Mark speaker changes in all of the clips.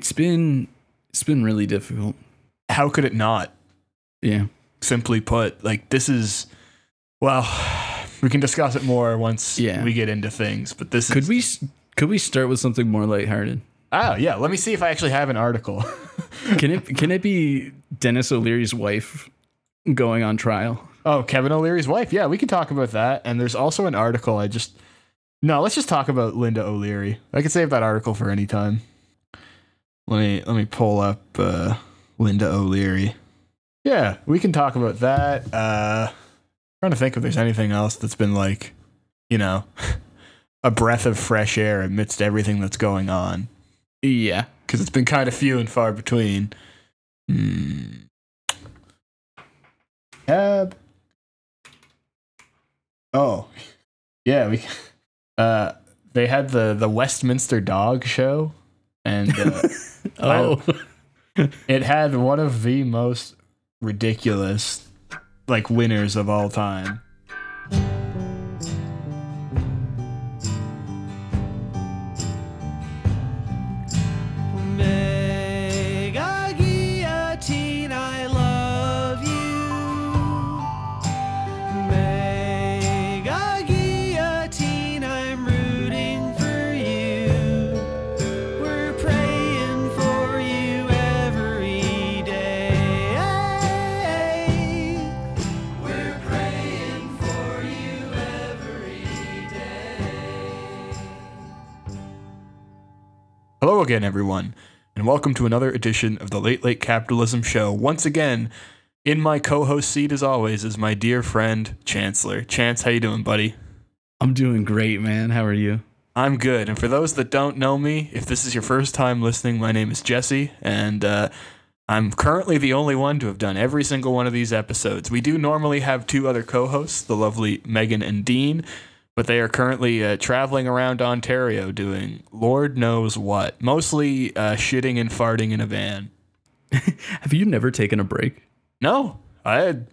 Speaker 1: It's been it's been really difficult.
Speaker 2: How could it not?
Speaker 1: Yeah.
Speaker 2: Simply put, like this is well, we can discuss it more once
Speaker 1: Yeah.
Speaker 2: we get into things, but this
Speaker 1: Could
Speaker 2: is
Speaker 1: we could we start with something more lighthearted?
Speaker 2: Oh, yeah, let me see if I actually have an article.
Speaker 1: Can it can it be Dennis O'Leary's wife going on trial?
Speaker 2: oh, Kevin O'Leary's wife. Yeah, we can talk about that. And there's also an article I just No, let's just talk about Linda O'Leary. I can save that article for any time. Let me let me pull up uh, Linda O'Leary. Yeah, we can talk about that. Uh trying to think if there's anything else that's been like, you know, a breath of fresh air amidst everything that's going on.
Speaker 1: Yeah.
Speaker 2: Because it's been kind of few and far between. Hmm. Tab. Oh, yeah. We. Uh, they had the the Westminster Dog Show, and uh,
Speaker 1: Oh.
Speaker 2: it had one of the most ridiculous, like winners of all time. Hello again, everyone, and welcome to another edition of the Late Late Capitalism Show. Once again, in my co-host seat, as always, is my dear friend Chancellor. Chance, how you doing, buddy?
Speaker 1: I'm doing great, man. How are you?
Speaker 2: I'm good. And for those that don't know me, if this is your first time listening, my name is Jesse, and uh, I'm currently the only one to have done every single one of these episodes. We do normally have two other co-hosts, the lovely Megan and Dean, but they are currently uh, traveling around Ontario doing Lord knows what, mostly uh, shitting and farting in a van.
Speaker 1: Have you never taken a break?
Speaker 2: No, I had,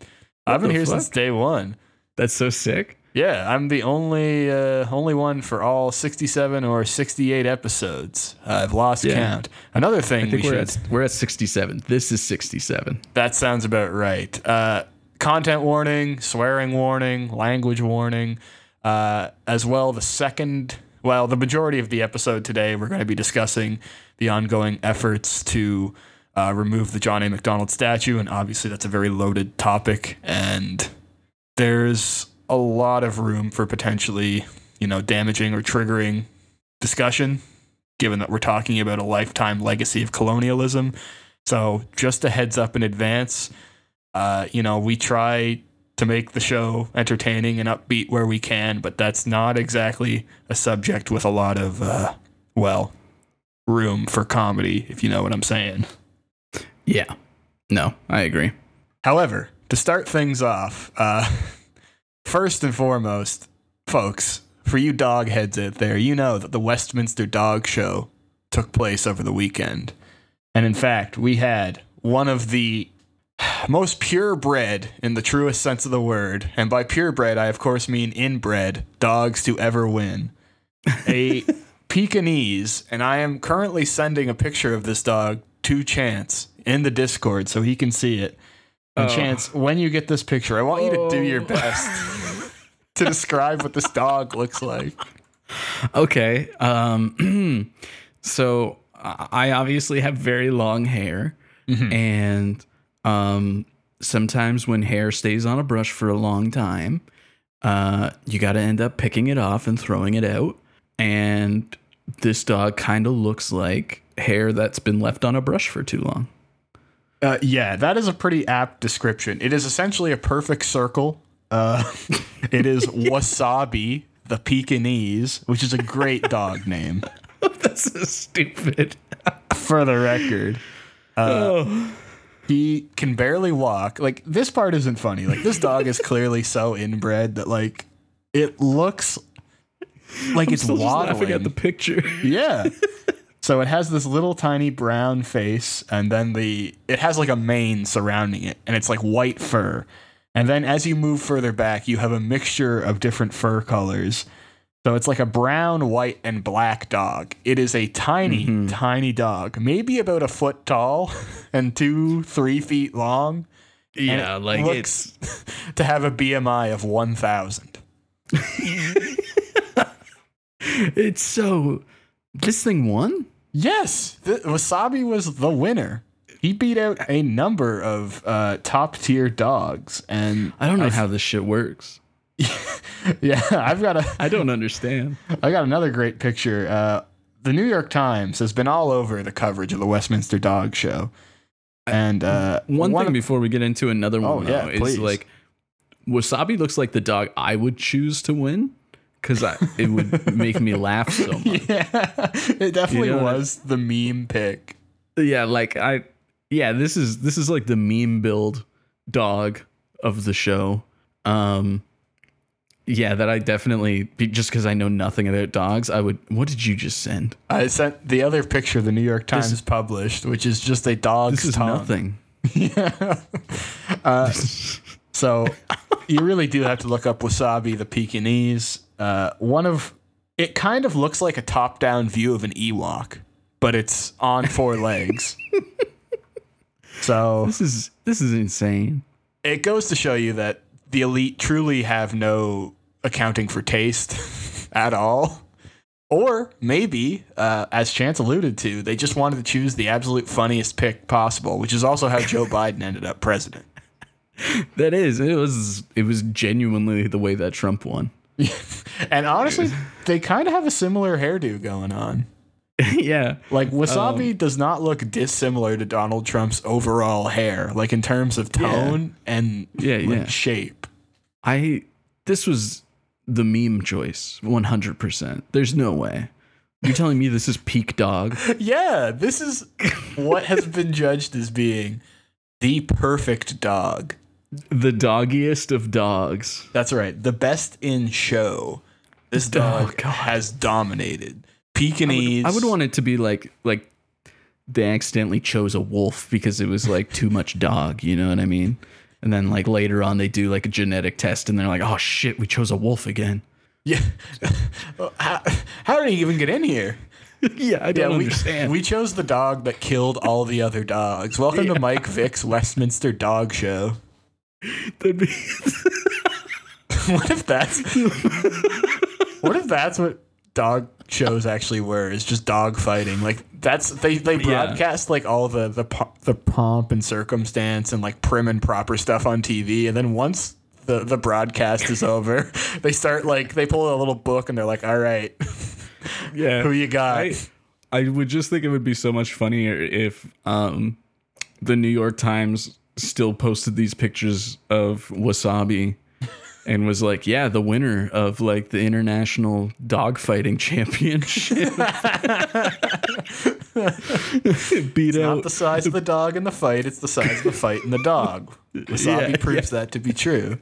Speaker 2: I've been here since day one.
Speaker 1: That's so sick.
Speaker 2: Yeah, I'm the only uh, only one for all 67 or 68 episodes. I've lost
Speaker 1: Yeah.
Speaker 2: count. Another thing
Speaker 1: I think
Speaker 2: we
Speaker 1: we are
Speaker 2: should.
Speaker 1: at we're at 67. This is 67.
Speaker 2: that sounds about right. Uh, content warning, swearing warning, language warning, uh, as well. The second, well, the majority of the episode today, we're going to be discussing the ongoing efforts to uh, remove the John A. Macdonald statue, and obviously that's a very loaded topic, and there's a lot of room for potentially, you know, damaging or triggering discussion, given that we're talking about a lifetime legacy of colonialism. So, just a heads up in advance. Uh, you know, we try to make the show entertaining and upbeat where we can, but that's not exactly a subject with a lot of, uh, well, room for comedy, if you know what I'm saying.
Speaker 1: Yeah. No, I agree.
Speaker 2: However, to start things off, uh, first and foremost, folks, for you dog heads out there, you know that the Westminster Dog Show took place over the weekend. And in fact, we had one of the most purebred in the truest sense of the word, and by purebred, I of course mean inbred, dogs to ever win. A Pekingese, and I am currently sending a picture of this dog to Chance in the Discord so he can see it. And
Speaker 1: Oh.
Speaker 2: Chance, when you get this picture, I want you to do your best to describe what this dog looks like.
Speaker 1: Okay. Um so I I obviously have very long hair and um sometimes when hair stays on a brush for a long time, uh you got to end up picking it off and throwing it out and this dog kind of looks like hair that's been left on a brush for too long.
Speaker 2: Uh, yeah, that is a pretty apt description. It is essentially a perfect circle. Uh, it is Wasabi, the Pekingese, which is a great dog name.
Speaker 1: this is stupid.
Speaker 2: For the record,
Speaker 1: oh.
Speaker 2: He can barely walk. Like this part isn't funny. Like this dog is clearly so inbred that like it looks like it's
Speaker 1: Still just laughing at the picture.
Speaker 2: Yeah. So it has this little tiny brown face, and then the it has like a mane surrounding it, and it's like white fur. And then as you move further back, you have a mixture of different fur colors. So it's like a brown, white, and black dog. It is a tiny,
Speaker 1: Mm-hmm.
Speaker 2: tiny dog, maybe about a foot tall and two, three feet long.
Speaker 1: Yeah,
Speaker 2: it
Speaker 1: like
Speaker 2: looks to have a BMI of 1,000.
Speaker 1: it's it's so. This thing won.
Speaker 2: Yes, the, Wasabi was the winner. He beat out a number of uh, top tier dogs, and
Speaker 1: I don't know how this shit works.
Speaker 2: yeah, I've got a
Speaker 1: I don't understand.
Speaker 2: I got another great picture. Uh, the New York Times has been all over the coverage of the Westminster Dog Show, and uh,
Speaker 1: One, thing
Speaker 2: of-
Speaker 1: before we get into another one,
Speaker 2: Oh, yeah,
Speaker 1: though, is like Wasabi looks like the dog I would choose to win because it would make me laugh so much.
Speaker 2: yeah, it definitely
Speaker 1: You know what I-
Speaker 2: was the meme pick.
Speaker 1: Yeah, like I, yeah, this is this is like the meme build dog of the show. Um, yeah, that I definitely just because I know nothing about dogs, I would. What did you just send?
Speaker 2: I sent the other picture the New York Times published, which is just a dog's
Speaker 1: This is
Speaker 2: tongue.
Speaker 1: nothing.
Speaker 2: So you really do have to look up Wasabi the Pekingese. Uh, one of it kind of looks like a top-down view of an Ewok, but it's on four legs. So
Speaker 1: This is this is insane.
Speaker 2: it goes to show you that the elite truly have no accounting for taste at all. Or maybe, uh, as Chance alluded to, they just wanted to choose the absolute funniest pick possible, which is also how Joe Biden ended up president.
Speaker 1: That is. It was. It was genuinely the way that Trump won.
Speaker 2: And honestly, they kind of have a similar hairdo going on.
Speaker 1: yeah.
Speaker 2: Like Wasabi
Speaker 1: Um,
Speaker 2: does not look dissimilar to Donald Trump's overall hair, like in terms of tone and
Speaker 1: Yeah,
Speaker 2: like,
Speaker 1: yeah.
Speaker 2: shape.
Speaker 1: I. This was the meme choice. One hundred percent. There's no way. You're telling me this is peak dog?
Speaker 2: Yeah, this is what has been judged as being the perfect dog.
Speaker 1: The doggiest of dogs.
Speaker 2: That's right, the best in show. This oh, dog
Speaker 1: God.
Speaker 2: has dominated. Pekingese.
Speaker 1: I would want it to be like like they accidentally chose a wolf because it was like too much dog, you know what I mean? And then like later on they do like a genetic test and they're like, "Oh shit, we chose a wolf again."
Speaker 2: Yeah. how, how did he even get in here?
Speaker 1: yeah, I don't
Speaker 2: we,
Speaker 1: understand.
Speaker 2: we chose the dog that killed all the other dogs. Welcome to Mike Vick's Westminster Dog Show.
Speaker 1: That'd be
Speaker 2: What if that's What if that's what dog shows actually were? Is just dog fighting. Like that's they they
Speaker 1: Yeah.
Speaker 2: broadcast like all the the the pomp and circumstance and like prim and proper stuff on TV, and then once the the broadcast is over, they start like they pull a little book and they're like, "All right,
Speaker 1: yeah.
Speaker 2: who you got?"
Speaker 1: I, I would just think it would be so much funnier if um, the New York Times still posted these pictures of Wasabi and was like, yeah, the winner of like the international dogfighting championship. Beat
Speaker 2: Not
Speaker 1: out.
Speaker 2: the size of the dog in the fight; it's the size of the fight in the dog. Wasabi
Speaker 1: Yeah,
Speaker 2: proves that to be true.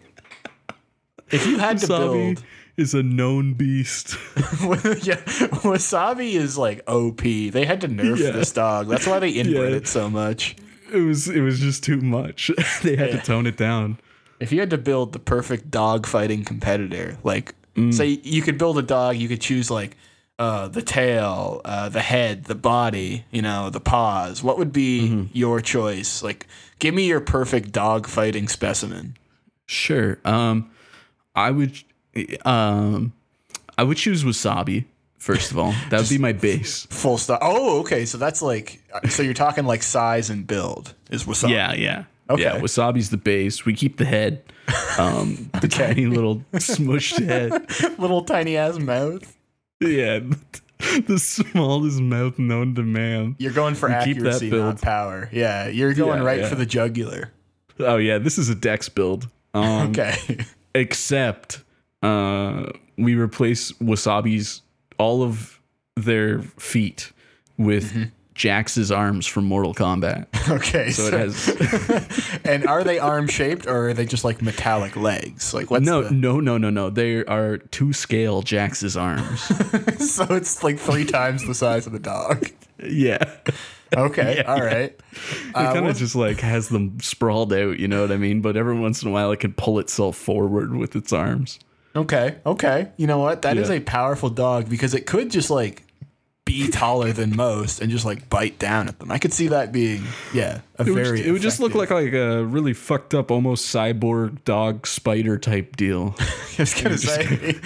Speaker 2: If you had to build
Speaker 1: is a known beast.
Speaker 2: yeah, wasabi is like OP. They had to nerf
Speaker 1: Yeah.
Speaker 2: this dog. That's why they inbred
Speaker 1: Yeah.
Speaker 2: it so much.
Speaker 1: it was it was just too much. they had
Speaker 2: Yeah.
Speaker 1: to tone it down.
Speaker 2: If you had to build the perfect dog fighting competitor, like
Speaker 1: Mm.
Speaker 2: say you could build a dog, you could choose like uh, the tail, uh, the head, the body, you know, the paws. What would be
Speaker 1: Mm-hmm.
Speaker 2: your choice? Like, give me your perfect dog fighting specimen.
Speaker 1: Sure. Um, I would, um, I would choose wasabi. First of all, that would be my base.
Speaker 2: Full stop. Oh, okay. So that's like, so you're talking like size and build is wasabi.
Speaker 1: Yeah, yeah,
Speaker 2: Okay.
Speaker 1: yeah. Wasabi's the base. We keep the head, um, the tiny little smushed head.
Speaker 2: Little tiny ass mouth.
Speaker 1: Yeah, the smallest mouth known to man.
Speaker 2: You're going for
Speaker 1: keep that
Speaker 2: accuracy,
Speaker 1: build.
Speaker 2: not power. Yeah, you're going
Speaker 1: Yeah,
Speaker 2: right
Speaker 1: yeah.
Speaker 2: for the jugular.
Speaker 1: Oh yeah, this is a dex build. Um,
Speaker 2: Okay.
Speaker 1: except uh, we replace wasabi's all of their feet with
Speaker 2: Mm-hmm.
Speaker 1: Jax's arms from Mortal Kombat.
Speaker 2: okay.
Speaker 1: So it has
Speaker 2: and are they arm shaped or are they just like metallic legs? Like what's
Speaker 1: no,
Speaker 2: the,
Speaker 1: no, no, no, no. They are two scale Jax's arms.
Speaker 2: so it's like three times the size of the dog.
Speaker 1: yeah,
Speaker 2: Okay. all right.
Speaker 1: it
Speaker 2: Uh,
Speaker 1: kind of
Speaker 2: what-
Speaker 1: just like has them sprawled out. You know what I mean? But every once in a while, it can pull itself forward with its arms.
Speaker 2: Okay, okay. You know what? That is
Speaker 1: Yeah.
Speaker 2: a powerful dog because it could just like be taller than most and just like bite down at them. I could see that being yeah, a
Speaker 1: It would,
Speaker 2: very.
Speaker 1: just, it would just look like like a really fucked up, almost cyborg dog spider type deal.
Speaker 2: I was gonna say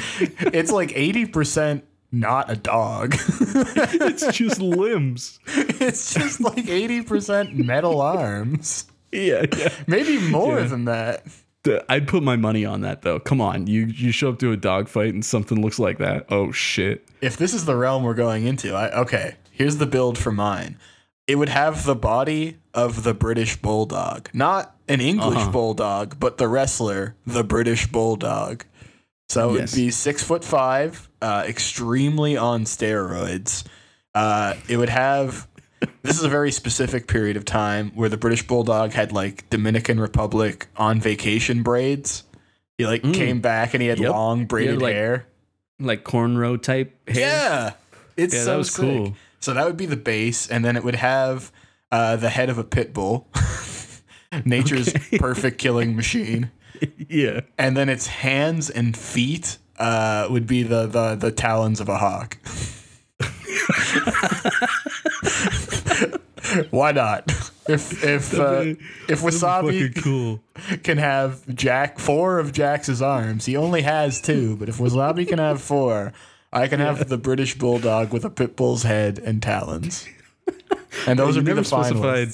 Speaker 2: it's like eighty percent not a dog.
Speaker 1: it's just limbs.
Speaker 2: it's just like eighty percent metal arms.
Speaker 1: Yeah, yeah.
Speaker 2: Maybe more
Speaker 1: Yeah.
Speaker 2: than that.
Speaker 1: I'd put my money on that though. Come on, you you show up to a dog fight and something looks like that. Oh shit.
Speaker 2: If this is the realm we're going into, I okay. Here's the build for mine. It would have the body of the British Bulldog, not an English
Speaker 1: Uh-huh.
Speaker 2: Bulldog, but the wrestler, the British Bulldog. So
Speaker 1: Yes.
Speaker 2: it'd be six foot five, uh, extremely on steroids. Uh, it would have. This is a very specific period of time where the British Bulldog had like Dominican Republic on vacation braids. He like came back and he had
Speaker 1: Mm. Yep.
Speaker 2: long braided
Speaker 1: like,
Speaker 2: hair.
Speaker 1: Like cornrow type hair.
Speaker 2: Yeah, it's
Speaker 1: Yeah, that was
Speaker 2: sick.
Speaker 1: cool.
Speaker 2: So that would be the base, and then it would have uh, the head of a pit bull, nature's perfect killing machine,
Speaker 1: Yeah.
Speaker 2: and then its hands and feet uh, would be the, the the talons of a hawk. Why not? If if uh, if Wasabi
Speaker 1: cool.
Speaker 2: can have Jack four of Jax's arms. He only has two, but if Wasabi can have four, I can have the British Bulldog with a pit bull's head and talons. And those
Speaker 1: you
Speaker 2: would be the
Speaker 1: specified.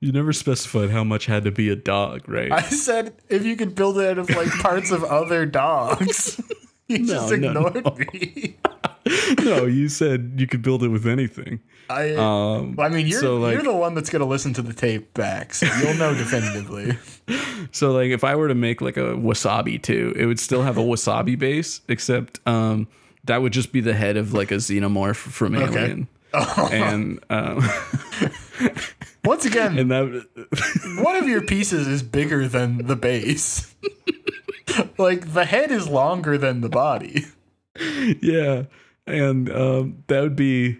Speaker 1: You never specified how much had to be a dog, right?
Speaker 2: I said if you could build it out of like parts of other dogs. You just
Speaker 1: No, no,
Speaker 2: ignored
Speaker 1: no.
Speaker 2: me.
Speaker 1: no, you said you could build it with anything.
Speaker 2: I,
Speaker 1: Um,
Speaker 2: well, I mean, you're
Speaker 1: so, like-
Speaker 2: you're the one that's gonna listen to the tape back, so you'll know definitively.
Speaker 1: So like if I were to make like a wasabi too, it would still have a wasabi base, except um that would just be the head of like a xenomorph from Alien. And um
Speaker 2: Once again,
Speaker 1: and that
Speaker 2: one of your pieces is bigger than the base. like the head is longer than the body.
Speaker 1: yeah. And um that would be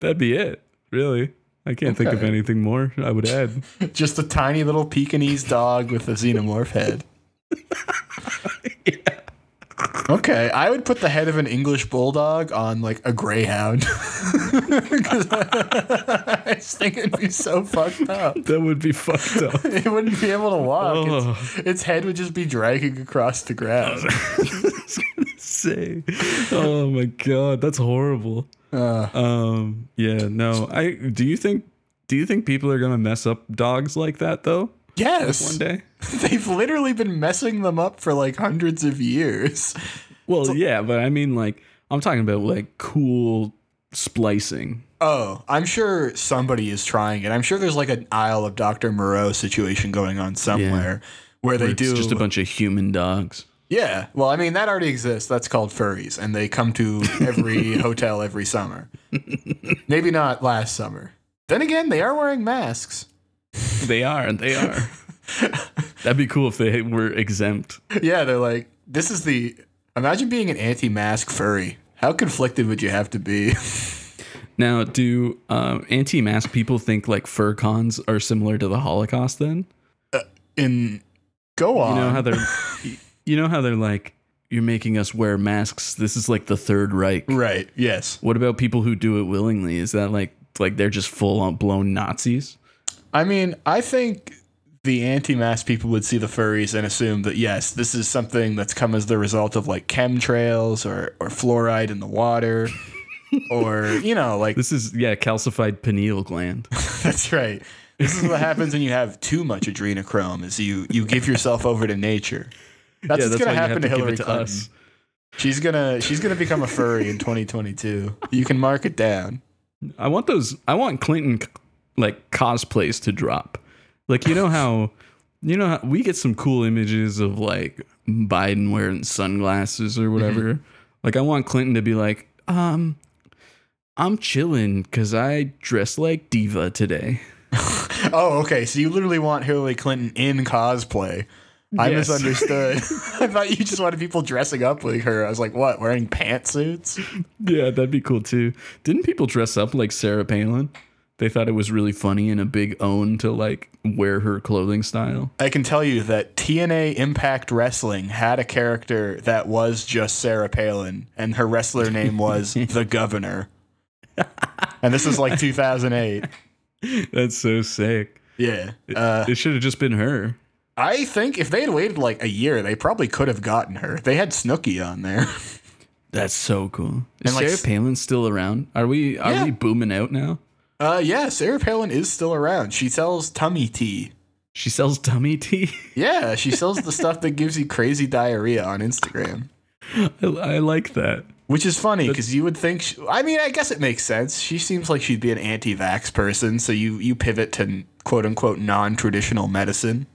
Speaker 1: that'd be it, really. I can't think of anything more I would add.
Speaker 2: Just a tiny little Pekingese dog with a xenomorph head. Okay, I would put the head of an English bulldog on like a greyhound. 'Cause I just think it'd be so fucked up.
Speaker 1: That would be fucked up.
Speaker 2: It wouldn't be able to walk.
Speaker 1: Oh.
Speaker 2: Its, its head would just be dragging across the ground.
Speaker 1: Say. Oh my god, that's horrible.
Speaker 2: Uh,
Speaker 1: Um yeah, no. I do you think do you think people are gonna mess up dogs like that though?
Speaker 2: Yes,
Speaker 1: One day?
Speaker 2: they've literally been messing them up for like hundreds of years.
Speaker 1: Well, yeah, but I mean like I'm talking about like cool splicing.
Speaker 2: Oh, I'm sure somebody is trying it. I'm sure there's like an Isle of Dr. Moreau situation going on somewhere where they
Speaker 1: It's
Speaker 2: do
Speaker 1: just a bunch of human dogs.
Speaker 2: Yeah. Well, I mean that already exists. That's called furries and they come to every hotel every summer. Maybe not last summer. Then again, they are wearing masks.
Speaker 1: They are, and they are. That'd be cool if they were exempt.
Speaker 2: Yeah, they're like this is the Imagine being an anti-mask furry. How conflicted would you have to be?
Speaker 1: Now, do um, anti-mask people think like fur cons are similar to the Holocaust? Then
Speaker 2: In go on.
Speaker 1: you know how they're, you know how they're like, you're making us wear masks. This is like the Third Reich.
Speaker 2: right. Yes.
Speaker 1: What about people who do it willingly? Is that like like they're just full on blown Nazis?
Speaker 2: I mean, I think the anti-mask people would see the furries and assume that yes, this is something that's come as the result of like chemtrails or or fluoride in the water, or you know, like
Speaker 1: This is yeah, calcified pineal gland.
Speaker 2: that's right. This is what happens when you have too much adrenochrome. Is you you give yourself over to nature. That's
Speaker 1: yeah,
Speaker 2: what's
Speaker 1: that's
Speaker 2: gonna happen to
Speaker 1: to
Speaker 2: Hillary
Speaker 1: to
Speaker 2: Clinton.
Speaker 1: us.
Speaker 2: She's gonna she's gonna become a furry in 2022. You can mark it down.
Speaker 1: I want those. I want Clinton like cosplays to drop. Like you know how you know how we get some cool images of like Biden wearing sunglasses or whatever. Like I want Clinton to be like, um, I'm chilling because I dress like diva today.
Speaker 2: Oh, okay. So you literally want Hillary Clinton in cosplay. I
Speaker 1: Yes.
Speaker 2: misunderstood. I thought you just wanted people dressing up like her. I was like, what, wearing pantsuits?
Speaker 1: Yeah, that'd be cool too. Didn't people dress up like Sarah Palin? They thought it was really funny and a big own to like wear her clothing style.
Speaker 2: I can tell you that TNA Impact Wrestling had a character that was just Sarah Palin, and her wrestler name was the Governor. And this is like 2008.
Speaker 1: That's so sick.
Speaker 2: Yeah. Uh,
Speaker 1: It should have just been her.
Speaker 2: I think if they had waited like a year, they probably could have gotten her. They had Snooki on there.
Speaker 1: That's so cool. Is
Speaker 2: And,
Speaker 1: Sarah
Speaker 2: s-
Speaker 1: Palin still around? Are we are
Speaker 2: Yeah.
Speaker 1: we booming out now?
Speaker 2: Uh, yeah, Sarah Palin is still around. She sells tummy tea.
Speaker 1: She sells tummy tea.
Speaker 2: Yeah, she sells the stuff that gives you crazy diarrhea on Instagram.
Speaker 1: I, I like that.
Speaker 2: Which is funny because you would think. She, I mean, I guess it makes sense. She seems like she'd be an anti-vax person, so you you pivot to quote unquote non-traditional medicine.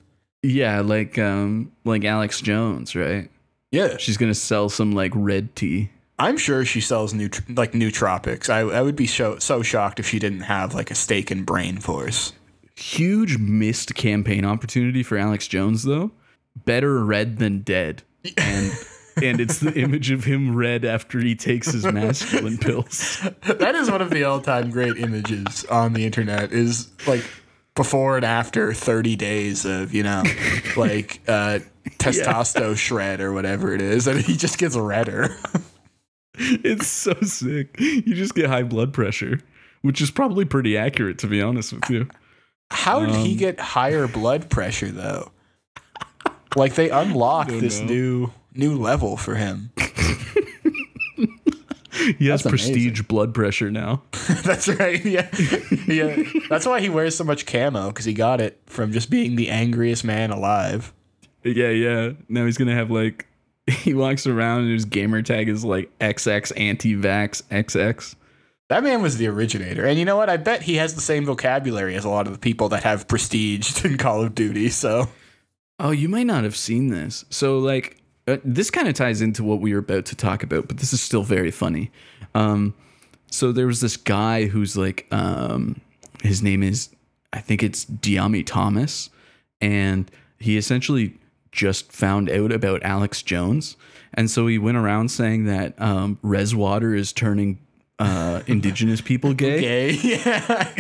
Speaker 1: Yeah, like um like Alex Jones, right?
Speaker 2: Yeah,
Speaker 1: She's gonna sell some like red tea.
Speaker 2: I'm sure she sells new like nootropics. I I would be so so shocked if she didn't have like a stake in Brain Force.
Speaker 1: Huge missed campaign opportunity for Alex Jones though. Better red than dead. And and it's the image of him red after he takes his masculine pills.
Speaker 2: that is one of the all-time great images on the internet. Is like before and after 30 days of you know like uh testosterone shred or whatever it is and he just gets redder
Speaker 1: It's so sick. You just get high blood pressure, which is probably pretty accurate to be honest with you.
Speaker 2: how did he
Speaker 1: Um,
Speaker 2: get higher blood pressure though like they unlocked this
Speaker 1: know.
Speaker 2: new new level for him
Speaker 1: He has
Speaker 2: That's amazing.
Speaker 1: prestige blood pressure now.
Speaker 2: that's right yeah yeah that's why he wears so much camo because he got it from just being the angriest man alive
Speaker 1: Yeah, yeah. Now he's gonna have like he walks around and his gamer tag is like XX anti-vax XX.
Speaker 2: That man was the originator. And you know what? I bet he has the same vocabulary as a lot of the people that have prestige in Call of Duty. So,
Speaker 1: Oh, you might not have seen this. So like uh, this kind of ties into what we were about to talk about, but this is still very funny. Um so there was this guy who's like um his name is I think it's Diami Thomas and he essentially just found out about Alex Jones and so he went around saying that um res water is turning uh indigenous people gay.
Speaker 2: gay. Yeah.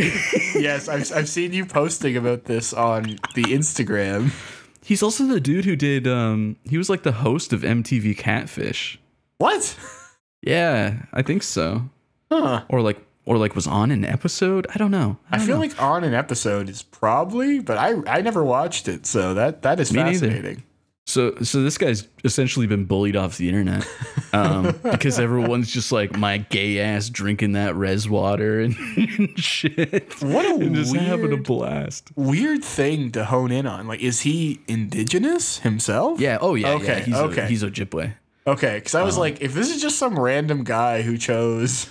Speaker 2: yes, I've, I've seen you posting about this on the Instagram.
Speaker 1: He's also the dude who did um he was like the host of MTV Catfish.
Speaker 2: What?
Speaker 1: Yeah, I think so.
Speaker 2: Huh.
Speaker 1: Or like or like was on an episode. I don't know.
Speaker 2: I
Speaker 1: don't
Speaker 2: feel
Speaker 1: know.
Speaker 2: like on an episode is probably, but I I never watched it, so that that is
Speaker 1: Me neither.
Speaker 2: fascinating.
Speaker 1: so. So this guy's essentially been bullied off the internet um, because everyone's just like my gay ass drinking that res water and, shit.
Speaker 2: What a
Speaker 1: and just having a blast.
Speaker 2: Weird thing to hone in on. Like, is he indigenous himself?
Speaker 1: Yeah. Oh yeah.
Speaker 2: Okay,
Speaker 1: Yeah. He's
Speaker 2: okay.
Speaker 1: A, he's Ojibwe.
Speaker 2: Okay, because I was
Speaker 1: Uh-huh.
Speaker 2: like, if this is just some random guy who chose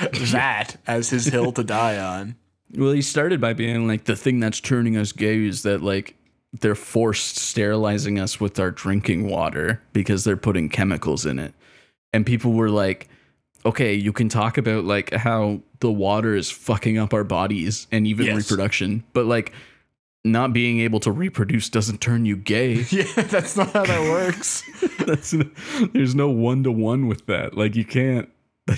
Speaker 2: that as his hill to die on,
Speaker 1: Well, he started by being like the thing that's turning us gay is that like they're forced sterilizing us with our drinking water because they're putting chemicals in it. And people were like, okay, you can talk about like how the water is fucking up our bodies and even
Speaker 2: Yes.
Speaker 1: reproduction, but like not being able to reproduce doesn't turn you gay.
Speaker 2: yeah, that's not how that works.
Speaker 1: That's there's no one to one with that. Like you can't.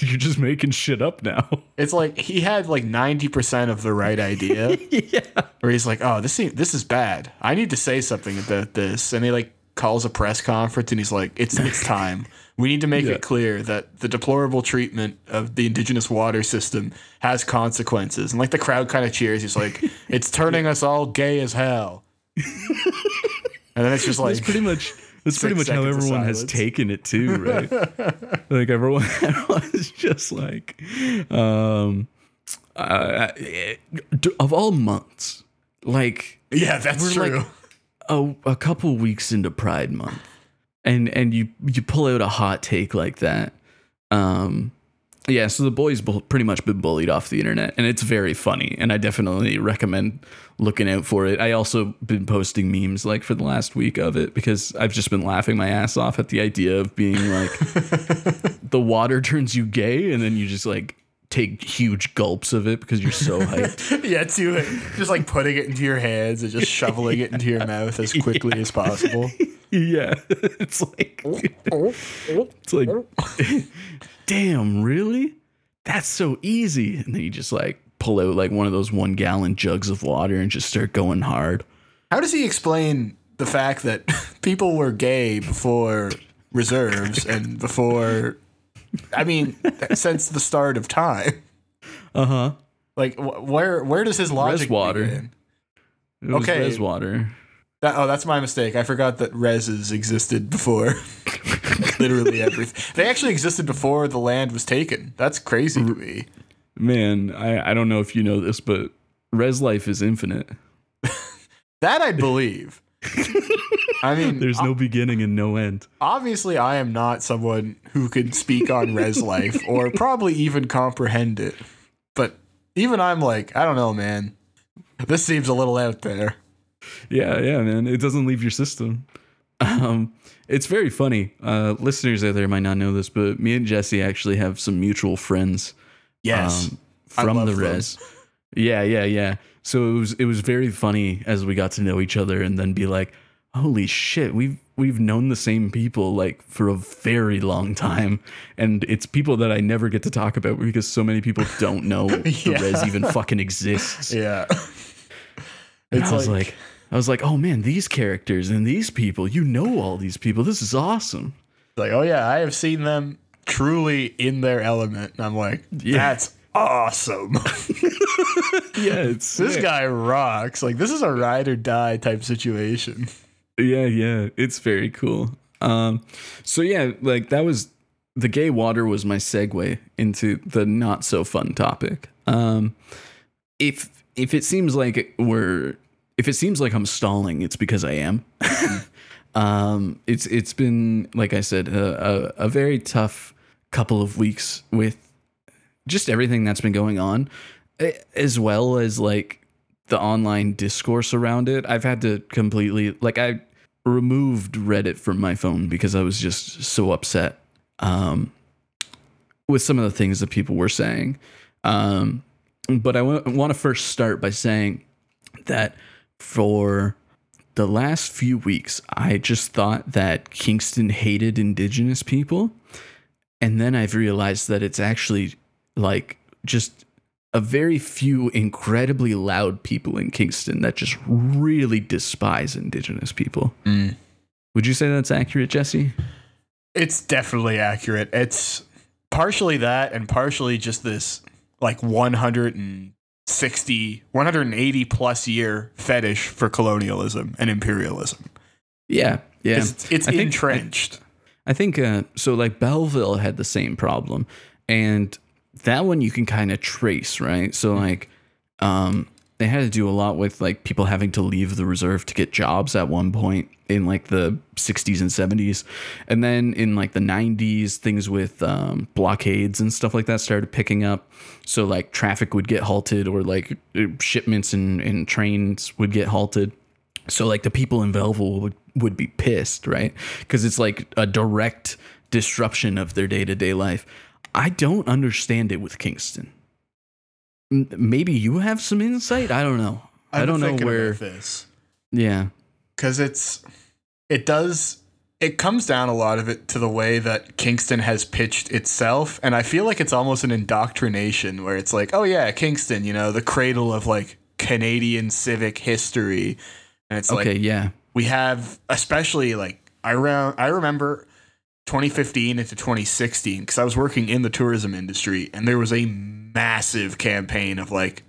Speaker 1: You're just making shit up now.
Speaker 2: It's like he had like ninety percent of the right idea,
Speaker 1: yeah.
Speaker 2: where he's like, "Oh, this seem- this is bad. I need to say something about this," and he like calls a press conference and he's like, "It's it's time. We need to make
Speaker 1: Yeah.
Speaker 2: it clear that the deplorable treatment of the indigenous water system has consequences." And like the crowd kind of cheers. He's like, "It's turning us all gay as hell." and then it's just like
Speaker 1: That's pretty much that's pretty much how everyone has taken it too, right? like everyone, everyone's just like, um, uh, of all months, like
Speaker 2: Yeah, that's
Speaker 1: We're
Speaker 2: true.
Speaker 1: like- a, a couple weeks into Pride Month, and and you you pull out a hot take like that, um, yeah. So the boys bu- pretty much been bullied off the internet, and it's very funny, and I definitely recommend looking out for it. I also been posting memes like for the last week of it because I've just been laughing my ass off at the idea of being like the water turns you gay, and then you just like take huge gulps of it because you're so hyped.
Speaker 2: yeah, to it. Just like putting it into your hands and just shoveling it into your mouth as quickly as possible.
Speaker 1: yeah, it's like. Oh, oh, oh, it's like, damn, really? That's so easy. And then you just like pull out like one of those one gallon jugs of water and just start going hard.
Speaker 2: How does he explain the fact that people were gay before reserves and before, I mean, since the start of time?
Speaker 1: Uh huh.
Speaker 2: Like, wh- where where does his logic
Speaker 1: Res water.
Speaker 2: begin?
Speaker 1: It was
Speaker 2: Okay.
Speaker 1: res water.
Speaker 2: That, oh, that's my mistake. I forgot that reses existed before literally everything. They actually existed before the land was taken. That's crazy to me.
Speaker 1: Man, I, I don't know if you know this, but res life is infinite.
Speaker 2: That I'd believe. I mean,
Speaker 1: There's no beginning and no end.
Speaker 2: obviously, I am not someone who can speak on res life or probably even comprehend it. But even I'm like, I don't know, man. This seems a little out there.
Speaker 1: Yeah, yeah, man. It doesn't leave your system. Um, it's very funny. Uh, listeners out there might not know this, but me and Jesse actually have some mutual friends
Speaker 2: Yes.
Speaker 1: um, from the
Speaker 2: them.
Speaker 1: res. Yeah, yeah, yeah. So it was it was very funny as we got to know each other and then be like, holy shit, we've we've known the same people like for a very long time. And it's people that I never get to talk about because so many people don't know the res even fucking exists.
Speaker 2: yeah. It's
Speaker 1: I was
Speaker 2: like-
Speaker 1: like, I was like, oh man, these characters and these people, you know all these people. This is awesome.
Speaker 2: like, oh yeah, I have seen them truly in their element. And I'm like,
Speaker 1: Yeah.
Speaker 2: that's awesome.
Speaker 1: Yeah, it's
Speaker 2: this guy rocks. Like, this is a ride or die type situation.
Speaker 1: Yeah, yeah, it's very cool. Um, so yeah, like that was the gay water was my segue into the not so fun topic. Um, if if it seems like we're if it seems like I'm stalling, it's because I am. um, it's it's been like I said a, a, a very tough couple of weeks with just everything that's been going on, as well as like the online discourse around it. I've had to completely like I removed Reddit from my phone because I was just so upset um, with some of the things that people were saying. Um, but I want to first start by saying that for the last few weeks, I just thought that Kingston hated Indigenous people. And then I've realized that it's actually like just a very few incredibly loud people in Kingston that just really despise Indigenous people. Mm. Would you say that's accurate, Jesse?
Speaker 2: It's definitely accurate. It's partially that and partially just this like 160, 180 plus year fetish for colonialism and imperialism.
Speaker 1: Yeah, yeah.
Speaker 2: It's, it's
Speaker 1: I think-
Speaker 2: entrenched.
Speaker 1: I think uh, so. Like Belleville had the same problem, and that one you can kind of trace, right? So like, um, they had to do a lot with like people having to leave the reserve to get jobs at one point in like the 60s and 70s, and then in like the 90s, things with um, blockades and stuff like that started picking up. So like traffic would get halted, or like uh, shipments and, and trains would get halted. So like the people in Belleville would, would be pissed, right? Because it's like a direct disruption of their day to day life. I don't understand it with Kingston. Maybe you have some insight. I don't know. I don't know where.
Speaker 2: this
Speaker 1: Yeah.
Speaker 2: because it's it does it comes down a lot of it to the way that Kingston has pitched itself and I feel like it's almost an indoctrination where it's like oh yeah Kingston you know the cradle of like Canadian civic history and it's
Speaker 1: Okay.
Speaker 2: like
Speaker 1: yeah.
Speaker 2: we have especially like I re- I remember 2015 into 2016 because I was working in the tourism industry and there was a massive campaign of like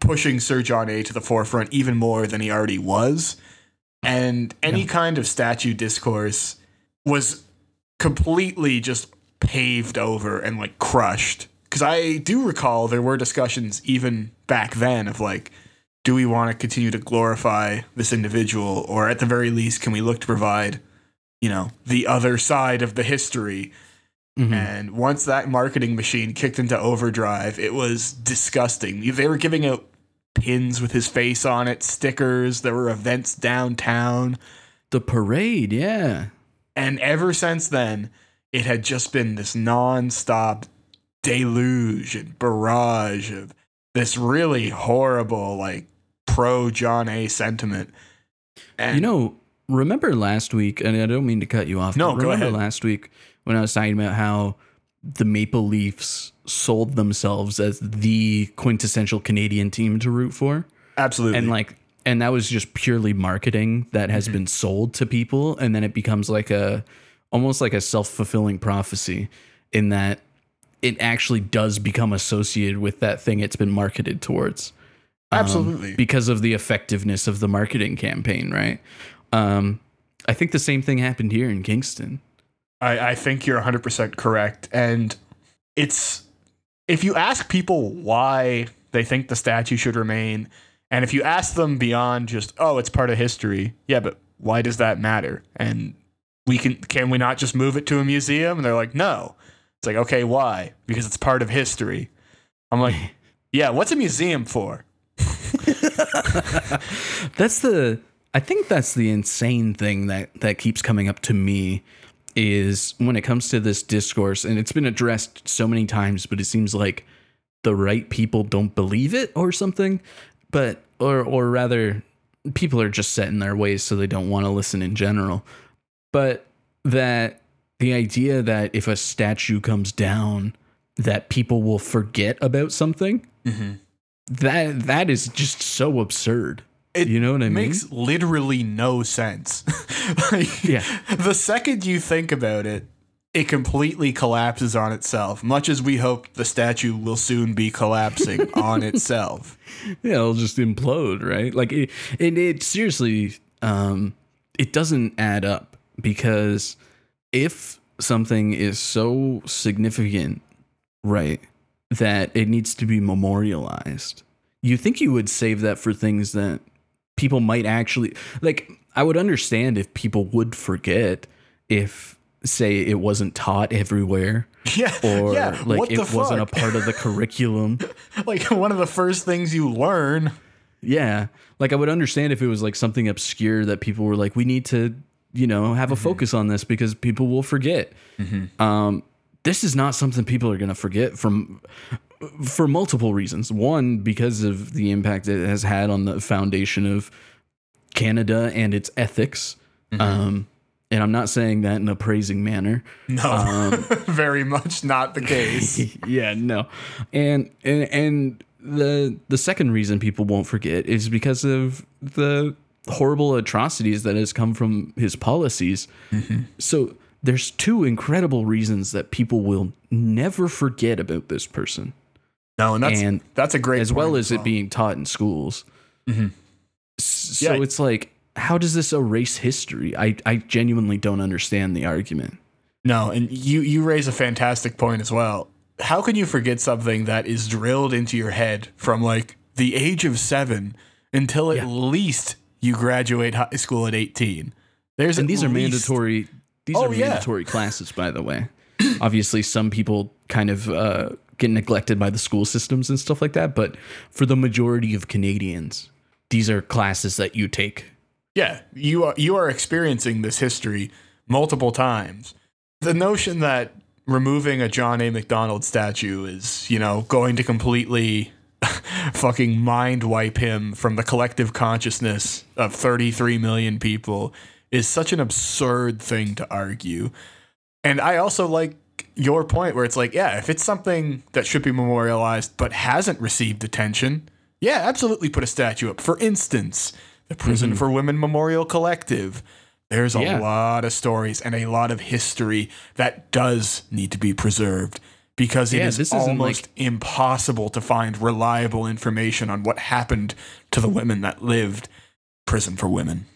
Speaker 2: pushing Sir John A to the forefront even more than he already was. And any kind of statue discourse was completely just paved over and like crushed. Because I do recall there were discussions even back then of like do we want to continue to glorify this individual or at the very least can we look to provide you know the other side of the history
Speaker 1: Mhm.
Speaker 2: and once that marketing machine kicked into overdrive it was disgusting they were giving out pins with his face on it stickers there were events downtown
Speaker 1: The parade. Yeah.
Speaker 2: and ever since then it had just been this non-stop deluge and barrage of this really horrible like pro John A sentiment and
Speaker 1: You know, remember last week, and I don't mean to cut you off.
Speaker 2: No,
Speaker 1: but
Speaker 2: go
Speaker 1: remember
Speaker 2: ahead.
Speaker 1: last week when I was talking about how the Maple Leafs sold themselves as the quintessential Canadian team to root for.
Speaker 2: Absolutely.
Speaker 1: And like and that was just purely marketing that has been sold to people and then it becomes like a almost like a self-fulfilling prophecy in that it actually does become associated with that thing it's been marketed towards um,
Speaker 2: Absolutely.
Speaker 1: because of the effectiveness of the marketing campaign, right? Um, I think the same thing happened here in Kingston.
Speaker 2: I, I think you're 100% correct. And it's, if you ask people why they think the statue should remain, and if you ask them beyond just, oh, it's part of history, yeah, but why does that matter? And we can, can we not just move it to a museum? And they're like, no. It's like, okay, why? Because it's part of history. I'm like, yeah, what's a museum for?
Speaker 1: That's the I think that's the insane thing that that keeps coming up to me is when it comes to this discourse and it's been addressed so many times but it seems like the right people don't believe it or something but or or rather people are just set in their ways so they don't want to listen in general. But that the idea that if a statue comes down that people will forget about something mm-hmm. that that is just so absurd
Speaker 2: It
Speaker 1: you know what i mean
Speaker 2: makes literally no sense. Like,
Speaker 1: Yeah.
Speaker 2: The second you think about it, it completely collapses on itself, much as we hope the statue will soon be collapsing on itself.
Speaker 1: yeah it'll just implode right like it it, it seriously um it doesn't add up because if something is so significant right that it needs to be memorialized you think you would save that for things that people might actually like i would understand if people would forget if say it wasn't taught everywhere
Speaker 2: Yeah.
Speaker 1: or
Speaker 2: yeah.
Speaker 1: like it wasn't a part of the curriculum
Speaker 2: like one of the first things you learn.
Speaker 1: Yeah. Like I would understand if it was like something obscure that people were like, we need to, you know, have a focus on this because people will forget. Um, this is not something people are going to forget from for multiple reasons. One, because of the impact it has had on the foundation of Canada and its ethics. Mm-hmm. Um, and I'm not saying that in a praising manner.
Speaker 2: No, um, very much not the case.
Speaker 1: yeah, no. And and and the the second reason people won't forget is because of the horrible atrocities that has come from his policies. Mm-hmm. So there's two incredible reasons that people will never forget about this person,
Speaker 2: No, and that's
Speaker 1: And
Speaker 2: that's a great
Speaker 1: as well as it being taught in schools. Mm-hmm. S- So
Speaker 2: Yeah.
Speaker 1: it's like, how does this erase history? I, I genuinely don't understand the argument.
Speaker 2: No, and you you raise a fantastic point as well. How can you forget something that is drilled into your head from like the age of 7 until at
Speaker 1: Yeah.
Speaker 2: least you graduate high school at 18? There's
Speaker 1: and these are mandatory these
Speaker 2: Oh,
Speaker 1: are
Speaker 2: yeah.
Speaker 1: mandatory classes by the way obviously some people kind of uh, get neglected by the school systems and stuff like that but for the majority of canadians these are classes that you take
Speaker 2: Yeah, you are you are experiencing this history multiple times. The notion that removing a John A. Macdonald statue is, you know, going to completely fucking mind wipe him from the collective consciousness of 33 million people is such an absurd thing to argue. And I also like your point where it's like, yeah, if it's something that should be memorialized but hasn't received attention, yeah, absolutely put a statue up. For instance, the Prison mm-hmm. for Women Memorial Collective. There's a
Speaker 1: Yeah.
Speaker 2: lot of stories and a lot of history that does need to be preserved because it
Speaker 1: Yeah,
Speaker 2: is
Speaker 1: this isn't
Speaker 2: almost impossible to find reliable information on what happened to the women that lived prison for women.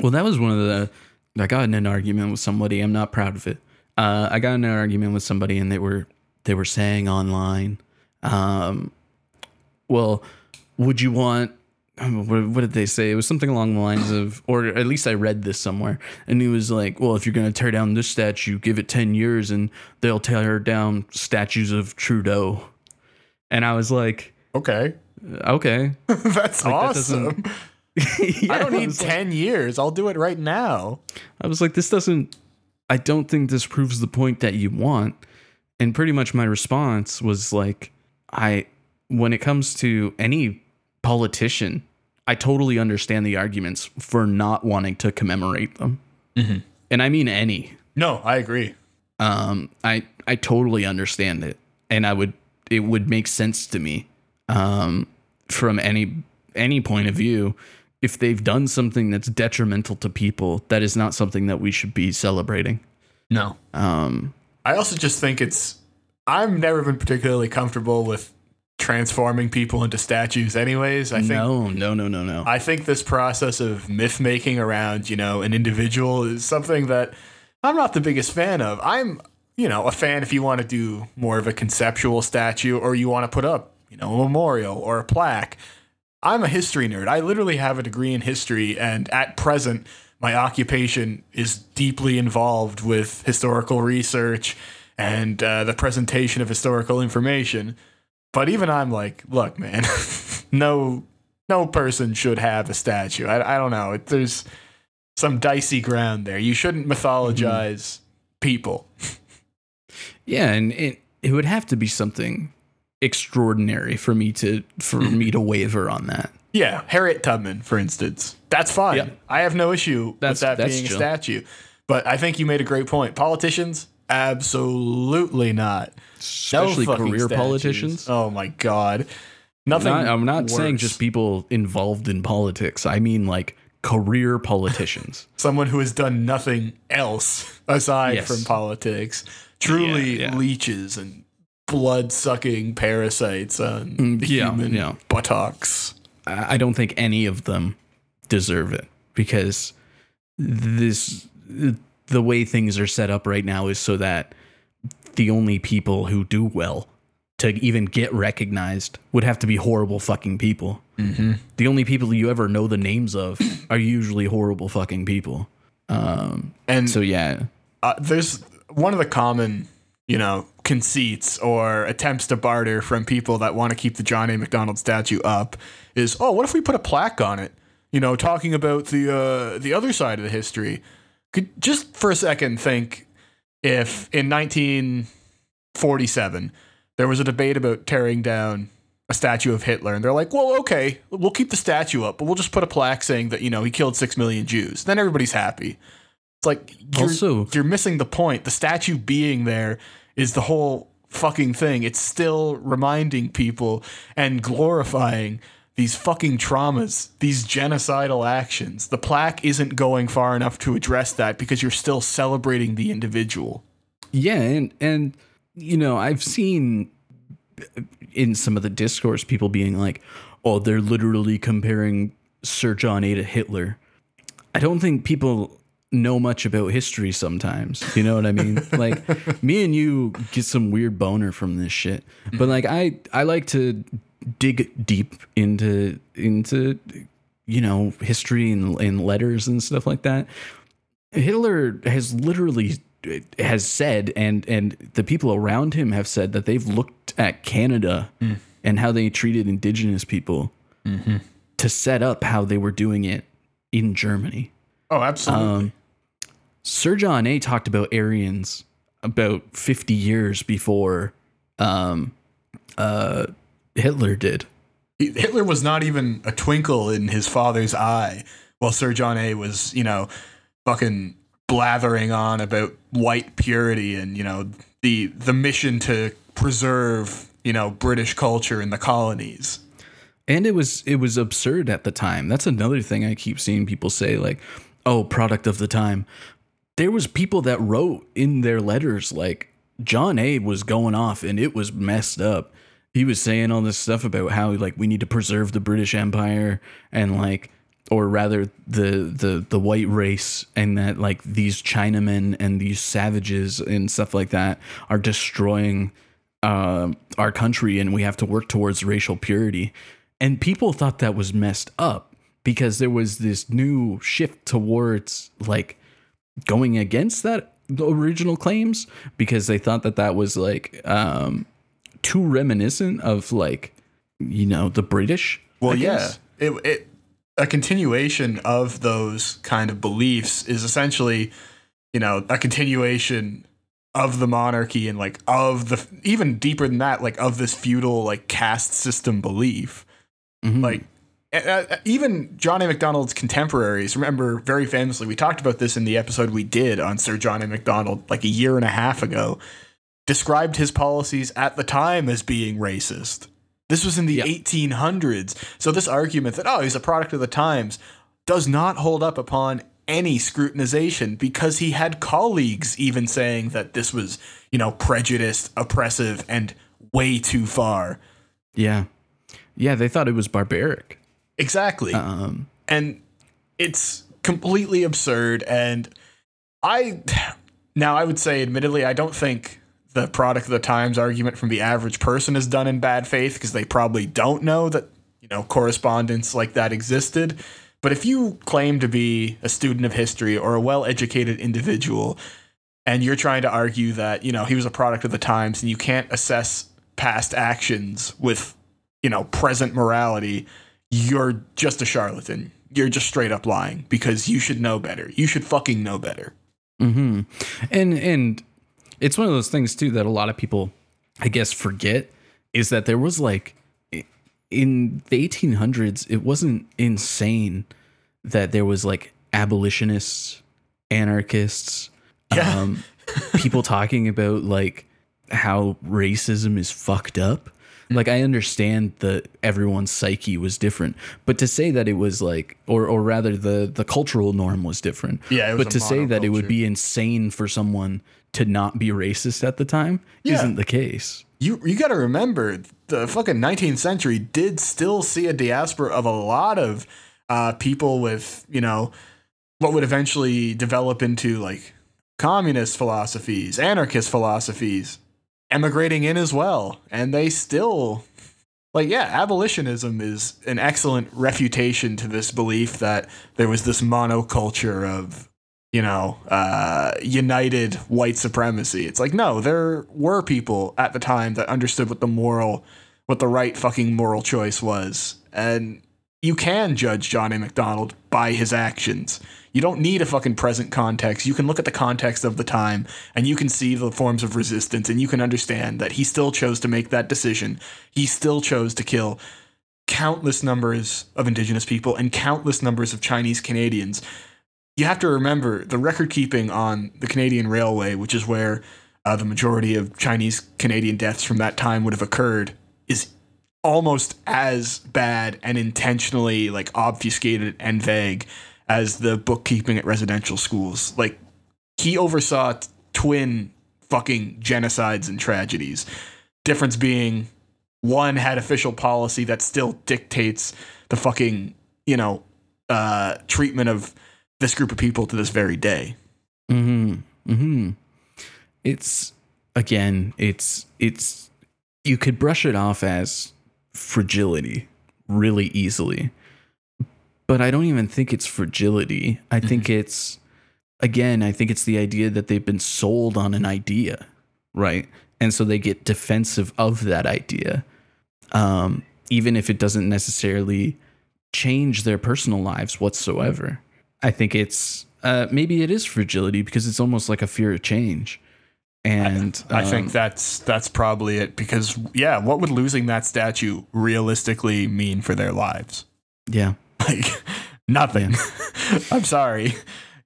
Speaker 1: Well that was one of the i got in an argument with somebody i'm not proud of it uh, i got in an argument with somebody and they were they were saying online um, well would you want um, what, what did they say? It was something along the lines of, or at least I read this somewhere, and he was like, "Well, if you're going to tear down this statue, give it ten years, and they'll tear down statues of Trudeau." And I was like,
Speaker 2: Okay.
Speaker 1: "Okay,
Speaker 2: That's
Speaker 1: that
Speaker 2: awesome.
Speaker 1: Yeah,
Speaker 2: I don't need
Speaker 1: was like-
Speaker 2: 10 years. I'll do it right now.
Speaker 1: I was like, this doesn't, I don't think this proves the point that you want. And pretty much my response was like, I, when it comes to any politician, I totally understand the arguments for not wanting to commemorate them. And I mean any.
Speaker 2: No, I agree.
Speaker 1: um, I I totally understand it, and I would it would make sense to me um, from any any point of view. If they've done something that's detrimental to people, that is not something that we should be celebrating.
Speaker 2: No.
Speaker 1: Um,
Speaker 2: I also just think it's. I've never been particularly comfortable with transforming people into statues. Anyways, I think
Speaker 1: no, no, no, no, no.
Speaker 2: I think this process of myth making around, you know, an individual is something that I'm not the biggest fan of. I'm, you know, a fan if you want to do more of a conceptual statue or you want to put up, you know, a memorial or a plaque. I'm a history nerd. I literally have a degree in history, and at present, my occupation is deeply involved with historical research and uh, the presentation of historical information. But even I'm like, look, man, no, no person should have a statue. I, I don't know. It, there's some dicey ground there. You shouldn't mythologize people.
Speaker 1: Yeah, and it it would have to be something extraordinary for me to for me to waver on that.
Speaker 2: Yeah, Harriet Tubman, for instance. That's fine. I have no issue
Speaker 1: That's-
Speaker 2: with that being
Speaker 1: chill.
Speaker 2: a statue. But I think you made a great point. Politicians, absolutely not.
Speaker 1: Especially
Speaker 2: fucking
Speaker 1: career
Speaker 2: statues.
Speaker 1: politicians.
Speaker 2: Oh my god. Nothing.
Speaker 1: Not- I'm not saying just people involved in politics. I mean like career politicians.
Speaker 2: someone who has done nothing else aside
Speaker 1: Yes.
Speaker 2: from politics. Truly
Speaker 1: Yeah, yeah.
Speaker 2: leeches and blood sucking parasites on
Speaker 1: Mm, yeah,
Speaker 2: human
Speaker 1: yeah.
Speaker 2: buttocks.
Speaker 1: I I don't think any of them deserve it because this the way things are set up right now is so that the only people who do well to even get recognized would have to be horrible fucking people. Mm-hmm. The only people you ever know the names of are usually horrible fucking people. Um,
Speaker 2: And
Speaker 1: so yeah,
Speaker 2: uh, there's one of the common, you know, conceits or attempts to barter from people that want to keep the John A. Macdonald statue up is, oh, what if we put a plaque on it? You know, talking about the uh, the other side of the history. Could just for a second think if in 1947 there was a debate about tearing down a statue of Hitler, and they're like, well, okay, we'll keep the statue up, but we'll just put a plaque saying that you know he killed six million Jews. Then everybody's happy. It's like you're,
Speaker 1: Also-
Speaker 2: you're missing the point. The statue being there is the whole fucking thing. It's still reminding people and glorifying these fucking traumas, these genocidal actions. The plaque isn't going far enough to address that because you're still celebrating the individual.
Speaker 1: Yeah, and and you know, I've seen in some of the discourse people being like, "Oh, they're literally comparing Sir John A to Hitler." I don't think people know much about history sometimes. You know what I mean? like me and you get some weird boner from this shit. But mm-hmm. like I I like to dig deep into into you know, history and, and letters and stuff like that. Hitler has literally has said and and the people around him have said that they've looked at Canada mm. and how they treated indigenous people mm-hmm. to set up how they were doing it in Germany.
Speaker 2: Oh, absolutely.
Speaker 1: Um, Sir John A talked about Aryans about 50 years before um, uh, Hitler did.
Speaker 2: Hitler was not even a twinkle in his father's eye while Sir John A was, you know, fucking blathering on about white purity and, you know, the the mission to preserve, you know, British culture in the colonies.
Speaker 1: and it was it was absurd at the time that's another thing i keep seeing people say like oh product of the time there was people that wrote in their letters like john a was going off and it was messed up he was saying all this stuff about how like we need to preserve the british empire and like or rather the the the white race and that like these chinamen and these savages and stuff like that are destroying uh, our country and we have to work towards racial purity. And people thought that was messed up because there was this new shift towards like going against that the original claims because they thought that that was like um, too reminiscent of like you know the British.
Speaker 2: Well, yeah. It, it a continuation of those kind of beliefs is essentially, you know, a continuation of the monarchy and like of the even deeper than that, like of this feudal like caste system belief.
Speaker 1: Mhm.
Speaker 2: Like uh, even John A. Macdonald's contemporaries remember very famously. We talked about this in the episode we did on Sir John A. Macdonald like a year and a half ago. Described his policies at the time as being racist. This was in the
Speaker 1: Yeah.
Speaker 2: 1800s. So this argument that oh he's a product of the times does not hold up upon any scrutinization because he had colleagues even saying that this was you know prejudiced, oppressive, and way too far.
Speaker 1: Yeah. Yeah, they thought it was barbaric.
Speaker 2: Exactly.
Speaker 1: Um,
Speaker 2: and it's completely absurd. And i now i would say admittedly i don't think the product of the times argument from the average person is done in bad faith because they probably don't know that you know correspondence like that existed. But if you claim to be a student of history or a well-educated individual and you're trying to argue that you know he was a product of the times and you can't assess past actions with you know present morality you're just a charlatan. You're just straight up lying because you should know better. You should fucking know better.
Speaker 1: hmm And and it's one of those things too that a lot of people, I guess, forget is that there was like in the 1800s, it wasn't insane that there was like abolitionists, anarchists,
Speaker 2: Yeah.
Speaker 1: um, people talking about like how racism is fucked up. Like I understand that everyone's psyche was different, but to say that it was like, or or rather the the cultural norm was different.
Speaker 2: Yeah, it was
Speaker 1: but to say that it would be insane for someone to not be racist at the time
Speaker 2: Yeah.
Speaker 1: isn't the case.
Speaker 2: You you got to remember the fucking 19th century did still see a diaspora of a lot of uh, people with you know what would eventually develop into like communist philosophies, anarchist philosophies, emigrating in as well, and they still like yeah, abolitionism is an excellent refutation to this belief that there was this monoculture of you know, uh, united white supremacy. It's like, no, there were people at the time that understood what the moral, what the right fucking moral choice was. And you can judge Johnny A. Macdonald by his actions. You don't need a fucking present context. You can look at the context of the time and you can see the forms of resistance and you can understand that he still chose to make that decision. He still chose to kill countless numbers of indigenous people and countless numbers of Chinese Canadians you have to remember the record keeping on the Canadian Railway, which is where uh, the majority of Chinese Canadian deaths from that time would have occurred, is almost as bad and intentionally like obfuscated and vague as the bookkeeping at residential schools. Like he oversaw t- twin fucking genocides and tragedies. Difference being one had official policy that still dictates the fucking, you know, uh, treatment of this group of people to this very day.
Speaker 1: Mm hmm. Mm hmm. It's again. It's it's. You could brush it off as fragility really easily, but I don't even think it's fragility. I think it's again. I think it's the idea that they've been sold on an idea, right? And so they get defensive of that idea, um, even if it doesn't necessarily change their personal lives whatsoever. I think it's uh, maybe it is fragility because it's almost like a fear of change. And
Speaker 2: I
Speaker 1: um,
Speaker 2: think that's that's probably it because yeah, what would losing that statue realistically mean for their lives?
Speaker 1: yeah,
Speaker 2: Like nothing. I'm sorry.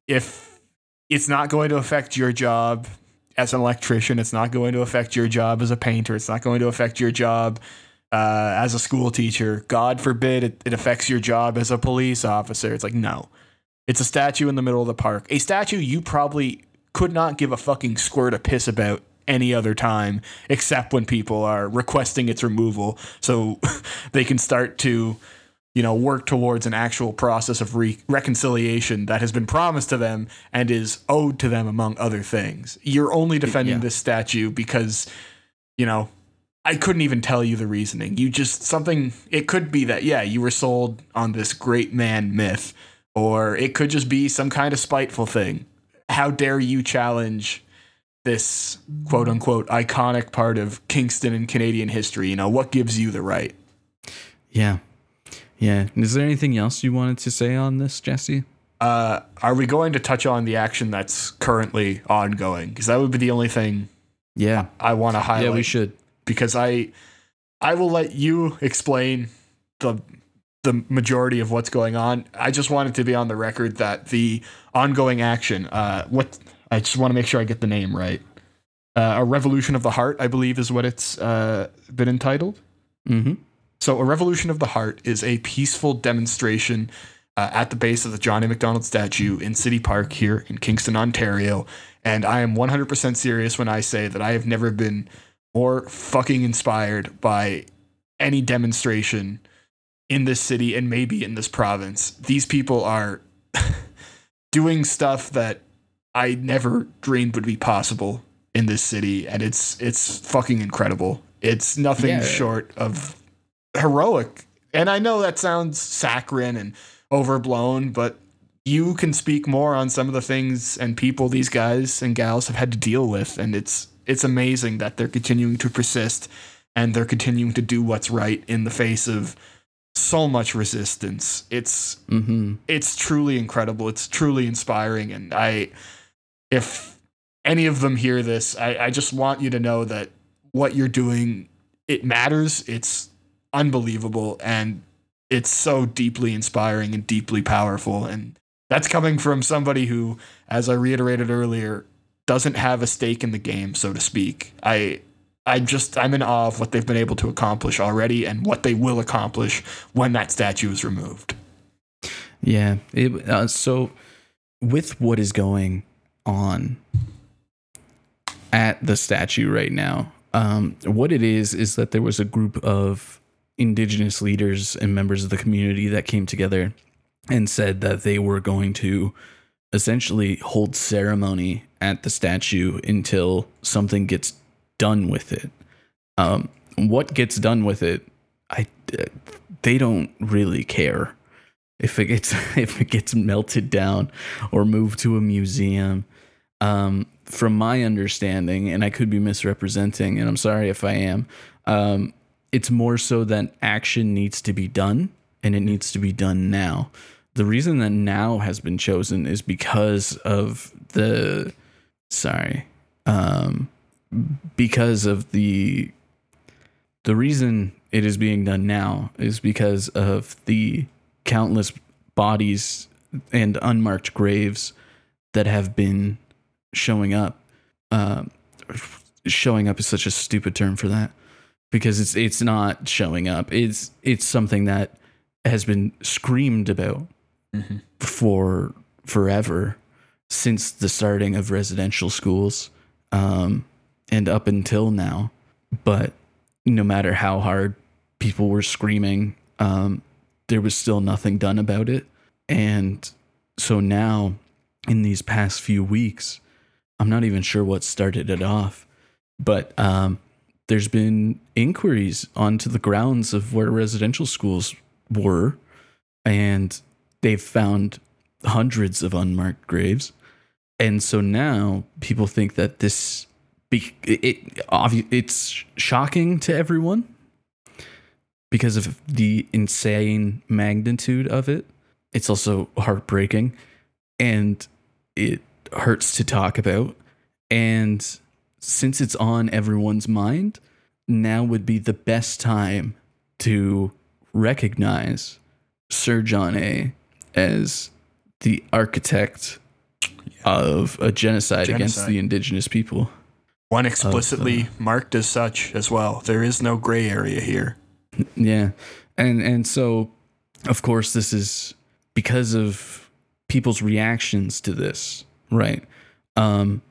Speaker 2: If it's not going to affect your job as an electrician, it's not going to affect your job as a painter, it's not going to affect your job uh, as a school teacher. God forbid it, it affects your job as a police officer. It's like, no. It's a statue in the middle of the park. A statue you probably could not give a fucking squirt of piss about any other time except when people are requesting its removal so they can start to you know work towards an actual process of re- reconciliation that has been promised to them and is owed to them among other things you're only defending
Speaker 1: Yeah.
Speaker 2: this statue because you know I couldn't even tell you the reasoning. You just something it could be that yeah, you were sold on this great man myth or it could just be some kind of spiteful thing. How dare you challenge this quote unquote iconic part of Kingston and Canadian history? You know, what gives you the right?
Speaker 1: yeah, yeah. Is there anything else you wanted to say on this, Jesse?
Speaker 2: Uh, are we going to touch on the action that's currently ongoing? Because that would be the only thing
Speaker 1: Yeah,
Speaker 2: I want to highlight.
Speaker 1: yeah. We should.
Speaker 2: because I I will let you explain the the majority of what's going on. I just wanted to be on the record that the ongoing action, uh, what I just want to make sure I get the name right. Uh, a Revolution of the Heart, I believe, is what it's uh, been entitled.
Speaker 1: Mm-hmm.
Speaker 2: So, a Revolution of the Heart is a peaceful demonstration uh, at the base of the John A. Macdonald statue in City Park here in Kingston, Ontario. And I am 100% serious when I say that I have never been more fucking inspired by any demonstration in this city and maybe in this province. These people are doing stuff that I never dreamed would be possible in this city, and it's it's fucking incredible. It's nothing
Speaker 1: Yeah.
Speaker 2: short of heroic. And I know that sounds saccharine and overblown, but you can speak more on some of the things and people these guys and gals have had to deal with, and it's it's amazing that they're continuing to persist and they're continuing to do what's right in the face of so much resistance. It's
Speaker 1: Mm-hmm.
Speaker 2: it's truly incredible. It's truly inspiring. And I, if any of them hear this, I, I just want you to know that what you're doing, it matters. It's unbelievable. And it's so deeply inspiring and deeply powerful. And that's coming from somebody who, as I reiterated earlier, doesn't have a stake in the game, so to speak. I, I just, I'm in awe of what they've been able to accomplish already and what they will accomplish when that statue is removed.
Speaker 1: Yeah. It, uh, so, with what is going on at the statue right now, um, what it is is that there was a group of indigenous leaders and members of the community that came together and said that they were going to essentially hold ceremony at the statue until something gets done with it. Um, what gets done with it, I they don't really care if it gets if it gets melted down or moved to a museum. Um, from my understanding, and I could be misrepresenting, and I'm sorry if I am. Um, it's more so that action needs to be done, and it needs to be done now. The reason that now has been chosen is because of the sorry, um, because of the the reason it is being done now is because of the countless bodies and unmarked graves that have been showing up. Uh, showing up is such a stupid term for that because it's it's not showing up. It's it's something that has been screamed about for forever since the starting of residential schools um, and up until now. But no matter how hard people were screaming, um, there was still nothing done about it. And so now, in these past few weeks, I'm not even sure what started it off, but um, there's been inquiries onto the grounds of where residential schools were, and they've found hundreds of unmarked graves. And so now people think that this be, it, obvi- it's shocking to everyone because of the insane magnitude of it. It's also heartbreaking and it hurts to talk about. And since it's on everyone's mind, now would be the best time to recognize Sir John A as the architect of a genocide, against the indigenous people.
Speaker 2: One explicitly marked as such as well. There is no gray area here.
Speaker 1: Yeah. And and so of course this is because of people's reactions to this, right? Um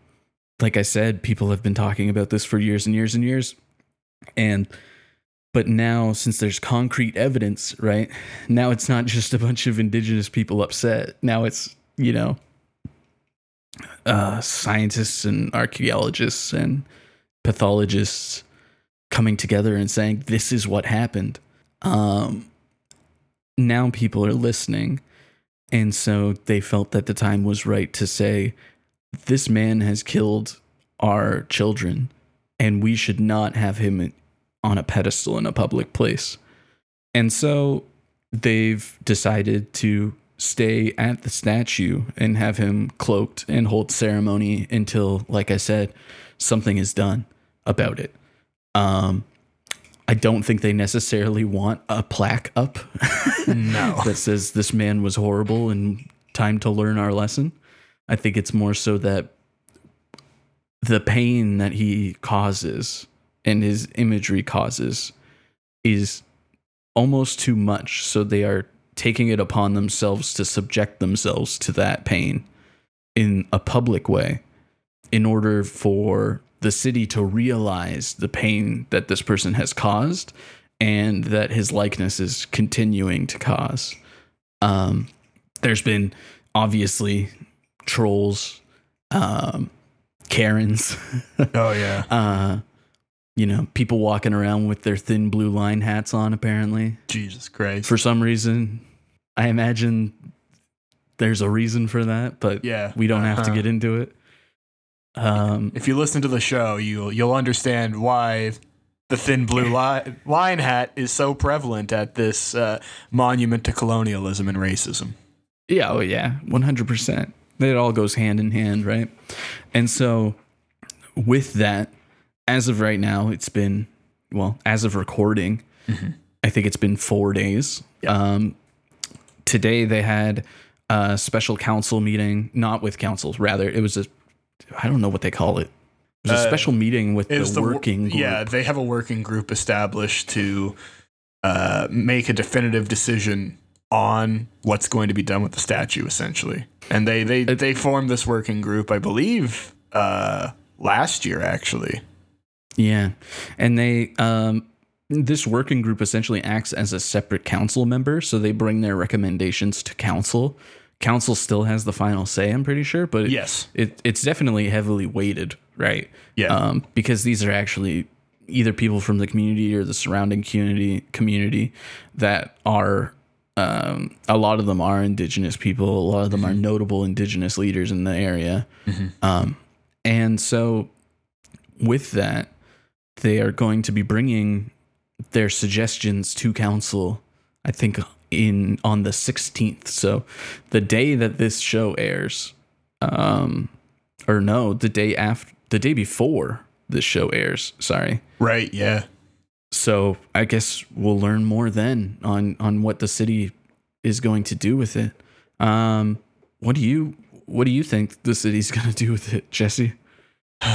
Speaker 1: like I said, people have been talking about this for years and years and years. And but now since there's concrete evidence, right? Now it's not just a bunch of indigenous people upset. Now it's, you know, uh scientists and archaeologists and pathologists coming together and saying this is what happened um now people are listening and so they felt that the time was right to say this man has killed our children and we should not have him on a pedestal in a public place and so they've decided to stay at the statue and have him cloaked and hold ceremony until like i said something is done about it um I don't think they necessarily want a plaque up
Speaker 2: No.
Speaker 1: that says this man was horrible and time to learn our lesson. I think it's more so that the pain that he causes and his imagery causes is almost too much. So they are taking it upon themselves to subject themselves to that pain in a public way in order for the city to realize the pain that this person has caused and that his likeness is continuing to cause. Um, there's been obviously trolls, um, Karens,
Speaker 2: Oh yeah.
Speaker 1: uh, you know, people walking around with their thin blue line hats on, apparently.
Speaker 2: Jesus Christ.
Speaker 1: For some reason, I imagine there's a reason for that, but
Speaker 2: Yeah,
Speaker 1: we don't have to
Speaker 2: uh-huh.
Speaker 1: get into it. Um,
Speaker 2: if you listen to the show, you'll you'll understand why the thin blue li- line hat is so prevalent at this uh, monument to colonialism and racism.
Speaker 1: Yeah, oh yeah, one hundred percent. It all goes hand in hand, right? And so, with that, as of right now, it's been well, as of recording, I think it's been four days. Um, today they had a special council meeting, not with councils, rather it was a, I don't know what they call it. It was a
Speaker 2: Uh,
Speaker 1: special meeting with
Speaker 2: It was
Speaker 1: the working group.
Speaker 2: Yeah, they have a working group established to uh, make a definitive decision on what's going to be done with the statue, essentially. And they they they formed this working group, I believe, uh, last year actually.
Speaker 1: Yeah. And they um this working group essentially acts as a separate council member, so they bring their recommendations to council. Council still has the final say, I'm pretty sure, but it-
Speaker 2: Yes.
Speaker 1: it, it's definitely heavily weighted, right?
Speaker 2: Yeah.
Speaker 1: Um, because these are actually either people from the community or the surrounding community community that are um, a lot of them are indigenous people. A lot of them are notable indigenous leaders in the area. Um, and so, with that, they are going to be bringing their suggestions to council. I think in on the 16th. So, the day that this show airs, um, or no, the day after, the day before this show airs. Sorry.
Speaker 2: Right. Yeah.
Speaker 1: So I guess we'll learn more then on on what the city is going to do with it. Um, what do you what do you think the city's going to do with it, Jesse?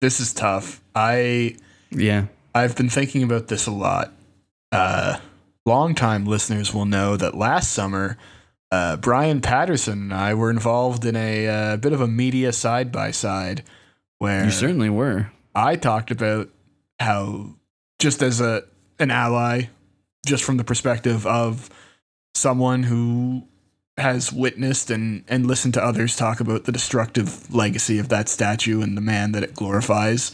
Speaker 2: This is tough. I
Speaker 1: Yeah.
Speaker 2: I've been thinking about this a lot. Uh, longtime listeners will know that last summer, uh, Bryan Paterson and I were involved in a uh, bit of a media side by side where
Speaker 1: You certainly were.
Speaker 2: I talked about how, just as a an ally, just from the perspective of someone who has witnessed and, and listened to others talk about the destructive legacy of that statue and the man that it glorifies,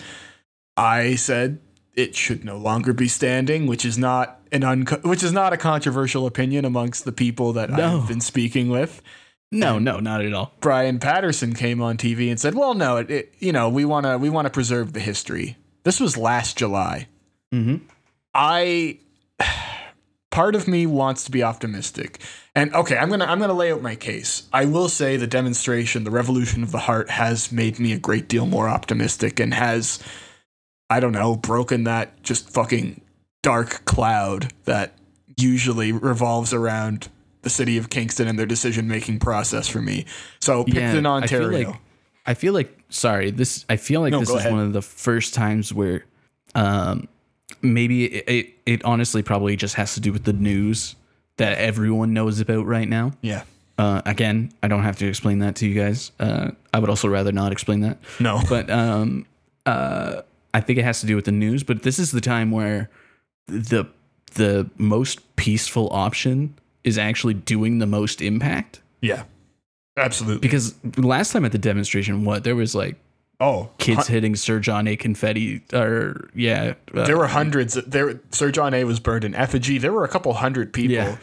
Speaker 2: I said it should no longer be standing, which is not an unco- which is not a controversial opinion amongst the people that
Speaker 1: No.
Speaker 2: I've been speaking with.
Speaker 1: No, no, not at all.
Speaker 2: Bryan Paterson came on TV and said, "Well, no, it, it you know we want to we want to preserve the history." This was last July.
Speaker 1: Hmm
Speaker 2: I part of me wants to be optimistic. And okay, I'm to I'm to lay out my case. I will say the demonstration, the revolution of the heart has made me a great deal more optimistic and has I don't know, broken that just fucking dark cloud that usually revolves around the city of Kingston and their decision-making process for me. So Picton,
Speaker 1: I feel
Speaker 2: Ontario.
Speaker 1: like I feel like sorry, this I feel like
Speaker 2: No,
Speaker 1: this is
Speaker 2: ahead.
Speaker 1: one of the first times where um maybe it, it it honestly probably just has to do with the news that everyone knows about right now.
Speaker 2: yeah.
Speaker 1: Uh, again, I don't have to explain that to you guys. Uh, I would also rather not explain that.
Speaker 2: No.
Speaker 1: But um, uh, I think it has to do with the news. But this is the time where the the most peaceful option is actually doing the most impact.
Speaker 2: Yeah. Absolutely.
Speaker 1: Because last time at the demonstration, what there was like
Speaker 2: oh,
Speaker 1: kids hitting Sir John A. confetti, or yeah, uh,
Speaker 2: There were hundreds. There, Sir John A. was burned in effigy. There were a couple hundred people
Speaker 1: Yeah.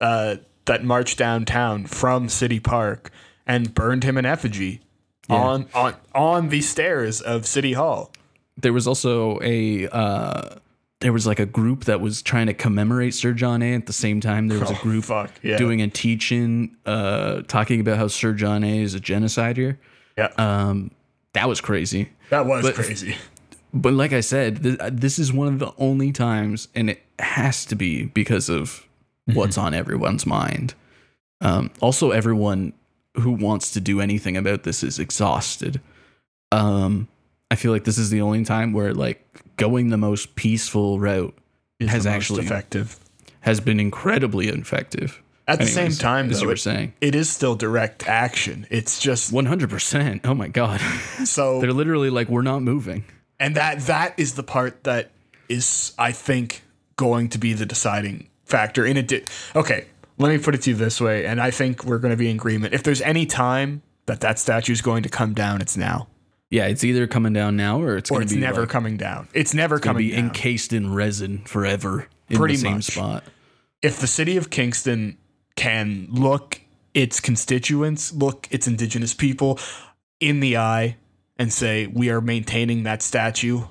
Speaker 2: uh, that marched downtown from City Park and burned him in effigy
Speaker 1: Yeah.
Speaker 2: on on on the stairs of City Hall.
Speaker 1: there was also a uh, there was like a group that was trying to commemorate Sir John A. At the same time, there was a
Speaker 2: Oh,
Speaker 1: group
Speaker 2: fuck, yeah.
Speaker 1: doing a teaching, uh, talking about how Sir John A. is a genocider.
Speaker 2: Yeah,
Speaker 1: Um, that was crazy.
Speaker 2: that was
Speaker 1: but-
Speaker 2: crazy.
Speaker 1: but like I said, th- this is one of the only times, and it has to be because of what's on everyone's mind. Um, also, everyone who wants to do anything about this is exhausted. Um, I feel like this is the only time where like going the most peaceful route
Speaker 2: Is
Speaker 1: has actually
Speaker 2: effective.
Speaker 1: has been incredibly effective.
Speaker 2: At the
Speaker 1: Anyways,
Speaker 2: same time, though, it-
Speaker 1: saying,
Speaker 2: it is still direct action. It's just
Speaker 1: one hundred percent. Oh my god,
Speaker 2: so
Speaker 1: they're literally like we're not moving.
Speaker 2: and that that is the part that is i think going to be the deciding factor in it okay let me put it to you this way and i think we're going to be in agreement if there's any time that that statue is going to come down it's now
Speaker 1: Yeah, it's either coming down now or it's
Speaker 2: or
Speaker 1: going
Speaker 2: it's
Speaker 1: to be
Speaker 2: never
Speaker 1: like,
Speaker 2: coming down it's never
Speaker 1: gonna
Speaker 2: coming
Speaker 1: be
Speaker 2: down
Speaker 1: encased in resin forever in
Speaker 2: Pretty
Speaker 1: the same
Speaker 2: much.
Speaker 1: spot.
Speaker 2: if the city of kingston can look its constituents look its indigenous people in the eye and say we are maintaining that statue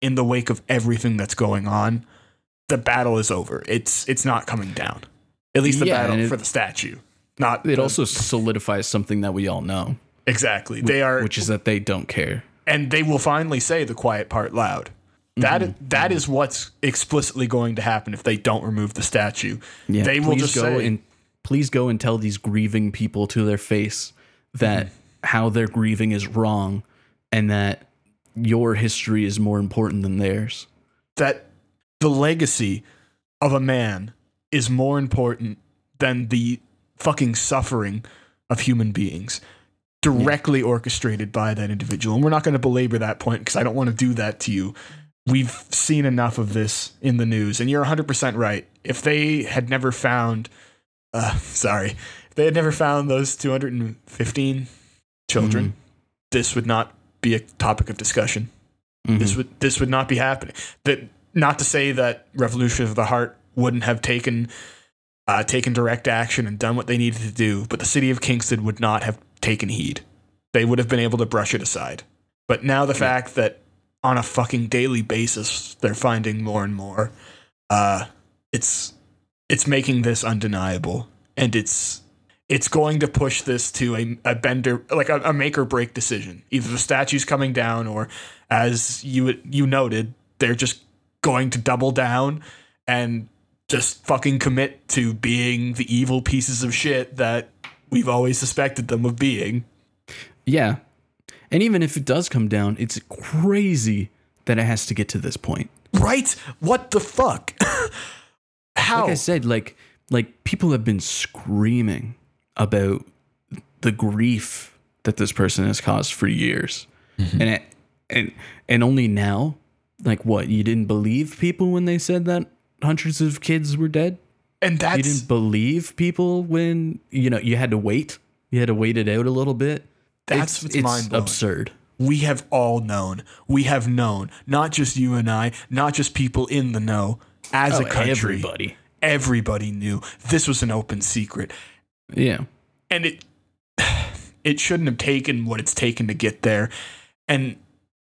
Speaker 2: in the wake of everything that's going on. The battle is over. It's it's not coming down. At least the
Speaker 1: Yeah,
Speaker 2: battle
Speaker 1: it-
Speaker 2: for the statue not
Speaker 1: It
Speaker 2: the-
Speaker 1: also solidifies something that we all know,
Speaker 2: exactly. They are
Speaker 1: which is that they don't care.
Speaker 2: and they will finally say the quiet part loud. That
Speaker 1: Mm-hmm.
Speaker 2: is that is what's explicitly going to happen if they don't remove the statue.
Speaker 1: Yeah,
Speaker 2: they will just
Speaker 1: go
Speaker 2: say,
Speaker 1: and please go and tell these grieving people to their face that
Speaker 2: Mm-hmm.
Speaker 1: how they're grieving is wrong, and that your history is more important than theirs.
Speaker 2: that the legacy of a man is more important than the fucking suffering of human beings directly orchestrated by that individual. And we're not going to belabor that point because I don't want to do that to you. We've seen enough of this in the news, and you're 100% right. If they had never found, uh, sorry, if they had never found those 215 children, this would not be a topic of discussion
Speaker 1: Mhm.
Speaker 2: this would this would not be happening. That not to say that Revolution of the Heart wouldn't have taken uh, taken direct action and done what they needed to do, but the city of Kingston would not have taken heed. They would have been able to brush it aside. But now the fact that on a fucking daily basis they're finding more and more, uh, it's it's making this undeniable, and it's it's going to push this to a, a bender like a, a make or break decision. Either the statue's coming down, or as you you noted, they're just going to double down and just fucking commit to being the evil pieces of shit that we've always suspected them of being.
Speaker 1: Yeah, and even if it does come down, it's crazy that it has to get to this point.
Speaker 2: Right? What the fuck? How?
Speaker 1: Like I said, like like people have been screaming about the grief that this person has caused for years, mm-hmm. and it, and and only now, like what you didn't believe people when they said that hundreds of kids were dead.
Speaker 2: and
Speaker 1: that
Speaker 2: You
Speaker 1: didn't believe people when you know you had to wait. You had to wait it out a little bit.
Speaker 2: That's
Speaker 1: it's,
Speaker 2: what's
Speaker 1: it's absurd.
Speaker 2: we have all known. We have known, not just you and I, not just people in the know, as a oh, country.
Speaker 1: Oh, everybody.
Speaker 2: Everybody knew this was an open secret.
Speaker 1: Yeah.
Speaker 2: and it it shouldn't have taken what it's taken to get there and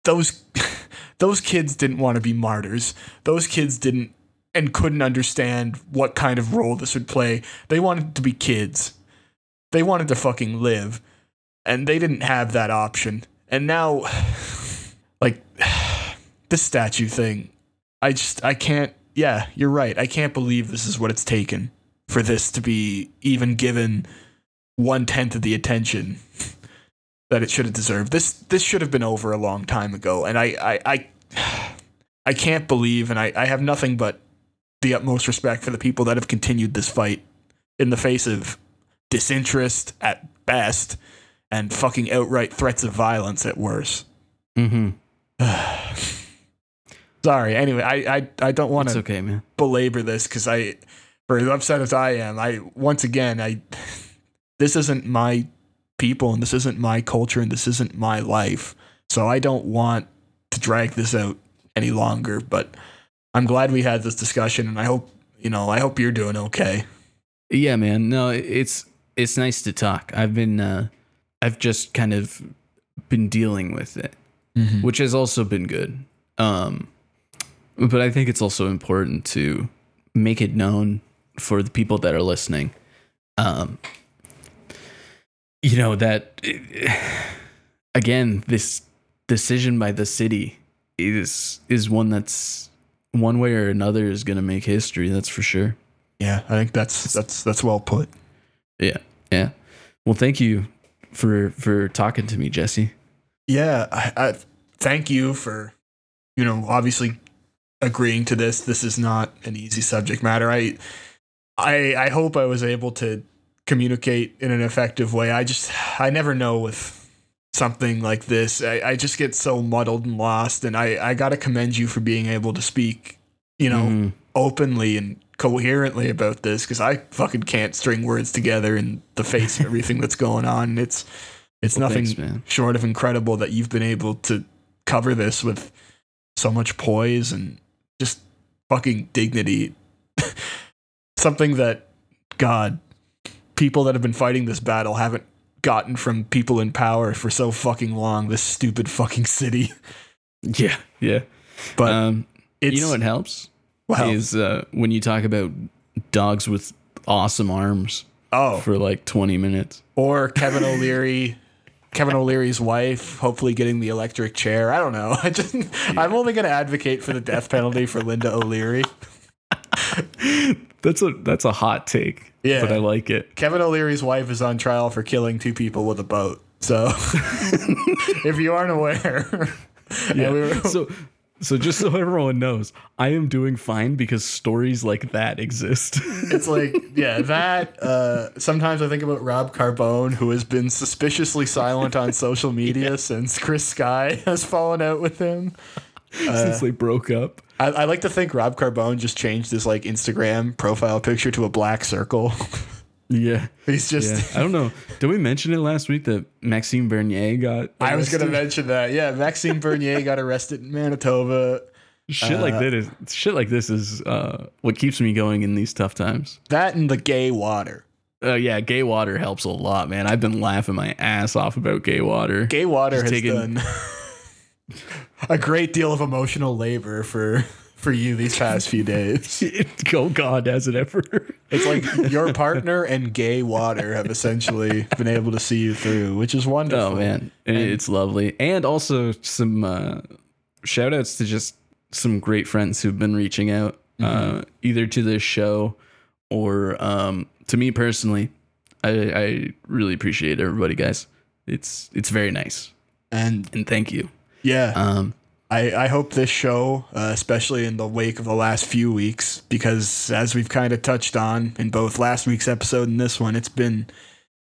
Speaker 2: those those kids didn't want to be martyrs those kids didn't and couldn't understand what kind of role this would play they wanted to be kids they wanted to fucking live and they didn't have that option and now like this statue thing i just i can't yeah you're right i can't believe this is what it's taken for this to be even given one tenth of the attention that it should have deserved. This this should have been over a long time ago, and I I I, I can't believe, and I, I have nothing but the utmost respect for the people that have continued this fight in the face of disinterest at best and fucking outright threats of violence at worst.
Speaker 1: Mm-hmm.
Speaker 2: Sorry. Anyway, I I, I don't want to
Speaker 1: okay, man.
Speaker 2: belabor this because I, for as upset as I am, I once again I, this isn't my people and this isn't my culture and this isn't my life, so I don't want to drag this out any longer. But I'm glad we had this discussion, and I hope you know I hope you're doing okay.
Speaker 1: Yeah, man. No, it's it's nice to talk. I've been uh I've just kind of been dealing with it, which has also been good. Um but I think it's also important to make it known for the people that are listening. Um you know that again, this decision by the city is is one that's one way or another is going to make history. That's for sure.
Speaker 2: Yeah, I think that's that's that's well put.
Speaker 1: Yeah, yeah. Well, thank you for for talking to me, Jesse.
Speaker 2: Yeah, I, I thank you for, you know, obviously agreeing to this. This is not an easy subject matter. I, I, I hope I was able to communicate in an effective way. I just, I never know with something like this. I, I just get so muddled and lost, and I, I gotta commend you for being able to speak, you know,
Speaker 1: Mhm.
Speaker 2: openly and coherently about this because I fucking can't string words together in the face of everything that's going on. It's it's
Speaker 1: Well,
Speaker 2: nothing
Speaker 1: thanks,
Speaker 2: short of incredible that you've been able to cover this with so much poise and just fucking dignity. Something that God, people that have been fighting this battle haven't gotten from people in power for so fucking long. This stupid fucking city.
Speaker 1: Yeah, yeah.
Speaker 2: But
Speaker 1: um,
Speaker 2: it's
Speaker 1: you know what helps
Speaker 2: wow.
Speaker 1: is uh, when you talk about dogs with awesome arms
Speaker 2: oh,
Speaker 1: for like twenty minutes.
Speaker 2: or Kevin O'Leary, Kevin O'Leary's wife, hopefully getting the electric chair. I don't know. I just, I'm only going to advocate for the death penalty for Linda O'Leary.
Speaker 1: That's a that's a hot take.
Speaker 2: Yeah.
Speaker 1: but I like it.
Speaker 2: Kevin O'Leary's wife is on trial for killing two people with a boat. So, if you aren't aware, yeah, we were,
Speaker 1: so so just so everyone knows, I am doing fine because stories like that exist.
Speaker 2: it's like yeah that. Uh, sometimes I think about Rob Carbone, who has been suspiciously silent on social media since Chris Sky has fallen out with him.
Speaker 1: since they broke up.
Speaker 2: I, I like to think Rob Carbone just changed his like Instagram profile picture to a black circle.
Speaker 1: Yeah.
Speaker 2: He's
Speaker 1: Yeah.
Speaker 2: just.
Speaker 1: I don't know. Did we mention it last week that Maxime Bernier got
Speaker 2: I was gonna mention that. Yeah, Maxime Bernier got arrested in Manitoba.
Speaker 1: shit like that is shit like this is uh, what keeps me going in these tough times.
Speaker 2: That and the gay water.
Speaker 1: Uh, yeah, gay water helps a lot, man. I've been laughing my ass off about gay water.
Speaker 2: Gay water
Speaker 1: Just
Speaker 2: has
Speaker 1: taking-
Speaker 2: done a great deal of emotional labor for for you these past few days.
Speaker 1: oh God, has it ever?
Speaker 2: It's like your partner and gay water have essentially been able to see you through, which is wonderful.
Speaker 1: Oh man, And it's lovely, and also some uh, shout outs to just some great friends who've been reaching out, uh, either to this show or um, to me personally. I, I really appreciate everybody, guys. It's it's very nice,
Speaker 2: And
Speaker 1: and thank you.
Speaker 2: yeah,
Speaker 1: Um,
Speaker 2: I, I hope this show, uh, especially in the wake of the last few weeks, because as we've kind of touched on in both last week's episode and this one, it's been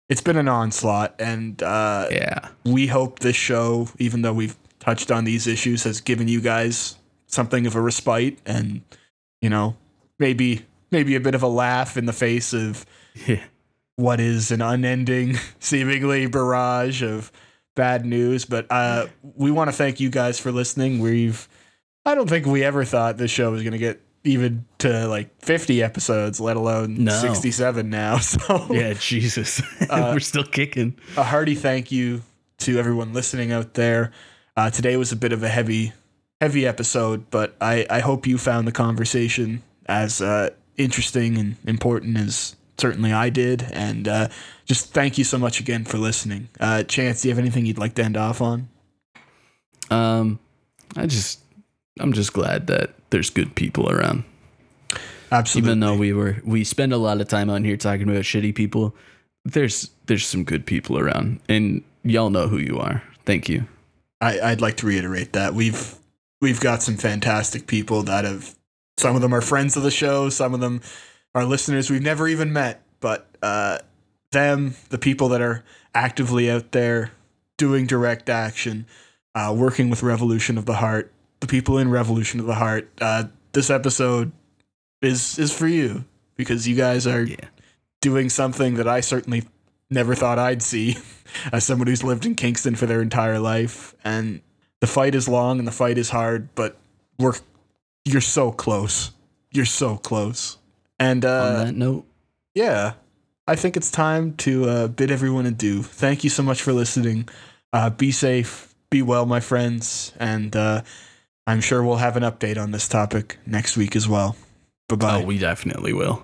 Speaker 2: it's been an onslaught, and uh,
Speaker 1: yeah,
Speaker 2: we hope this show, even though we've touched on these issues, has given you guys something of a respite, and you know maybe maybe a bit of a laugh in the face of
Speaker 1: yeah,
Speaker 2: what is an unending, seemingly barrage of bad news. But uh, we want to thank you guys for listening. We've, I don't think we ever thought this show was going to get even to like 50 episodes, let alone
Speaker 1: No.
Speaker 2: 67 now. So
Speaker 1: yeah. Jesus, we're still kicking.
Speaker 2: a hearty thank you to everyone listening out there. Uh, today was a bit of a heavy, heavy episode, but I, I hope you found the conversation as uh, interesting and important as certainly I did. And uh, just thank you so much again for listening. Uh, Chance, do you have anything you'd like to end off on?
Speaker 1: Um, I just, I'm just glad that there's good people around.
Speaker 2: Absolutely.
Speaker 1: even though we were we spend a lot of time on here talking about shitty people there's there's some good people around and y'all know who you are thank you
Speaker 2: I, I'd like to reiterate that we've we've got some fantastic people that have some of them are friends of the show, some of them are listeners we've never even met, but uh, them, the people that are actively out there doing direct action, uh, working with Revolution of the Heart, the people in Revolution of the Heart. Uh, this episode is is for you because you guys are
Speaker 1: yeah
Speaker 2: doing something that I certainly never thought I'd see as someone who's lived in Kingston for their entire life. And the fight is long and the fight is hard, but we're you're so close. You're so close. And
Speaker 1: on
Speaker 2: uh,
Speaker 1: that note
Speaker 2: yeah, I think it's time to uh, bid everyone adieu. Thank you so much for listening. Uh, be safe, be well, my friends, and uh, I'm sure we'll have an update on this topic next week as well. Bye bye.
Speaker 1: oh we definitely will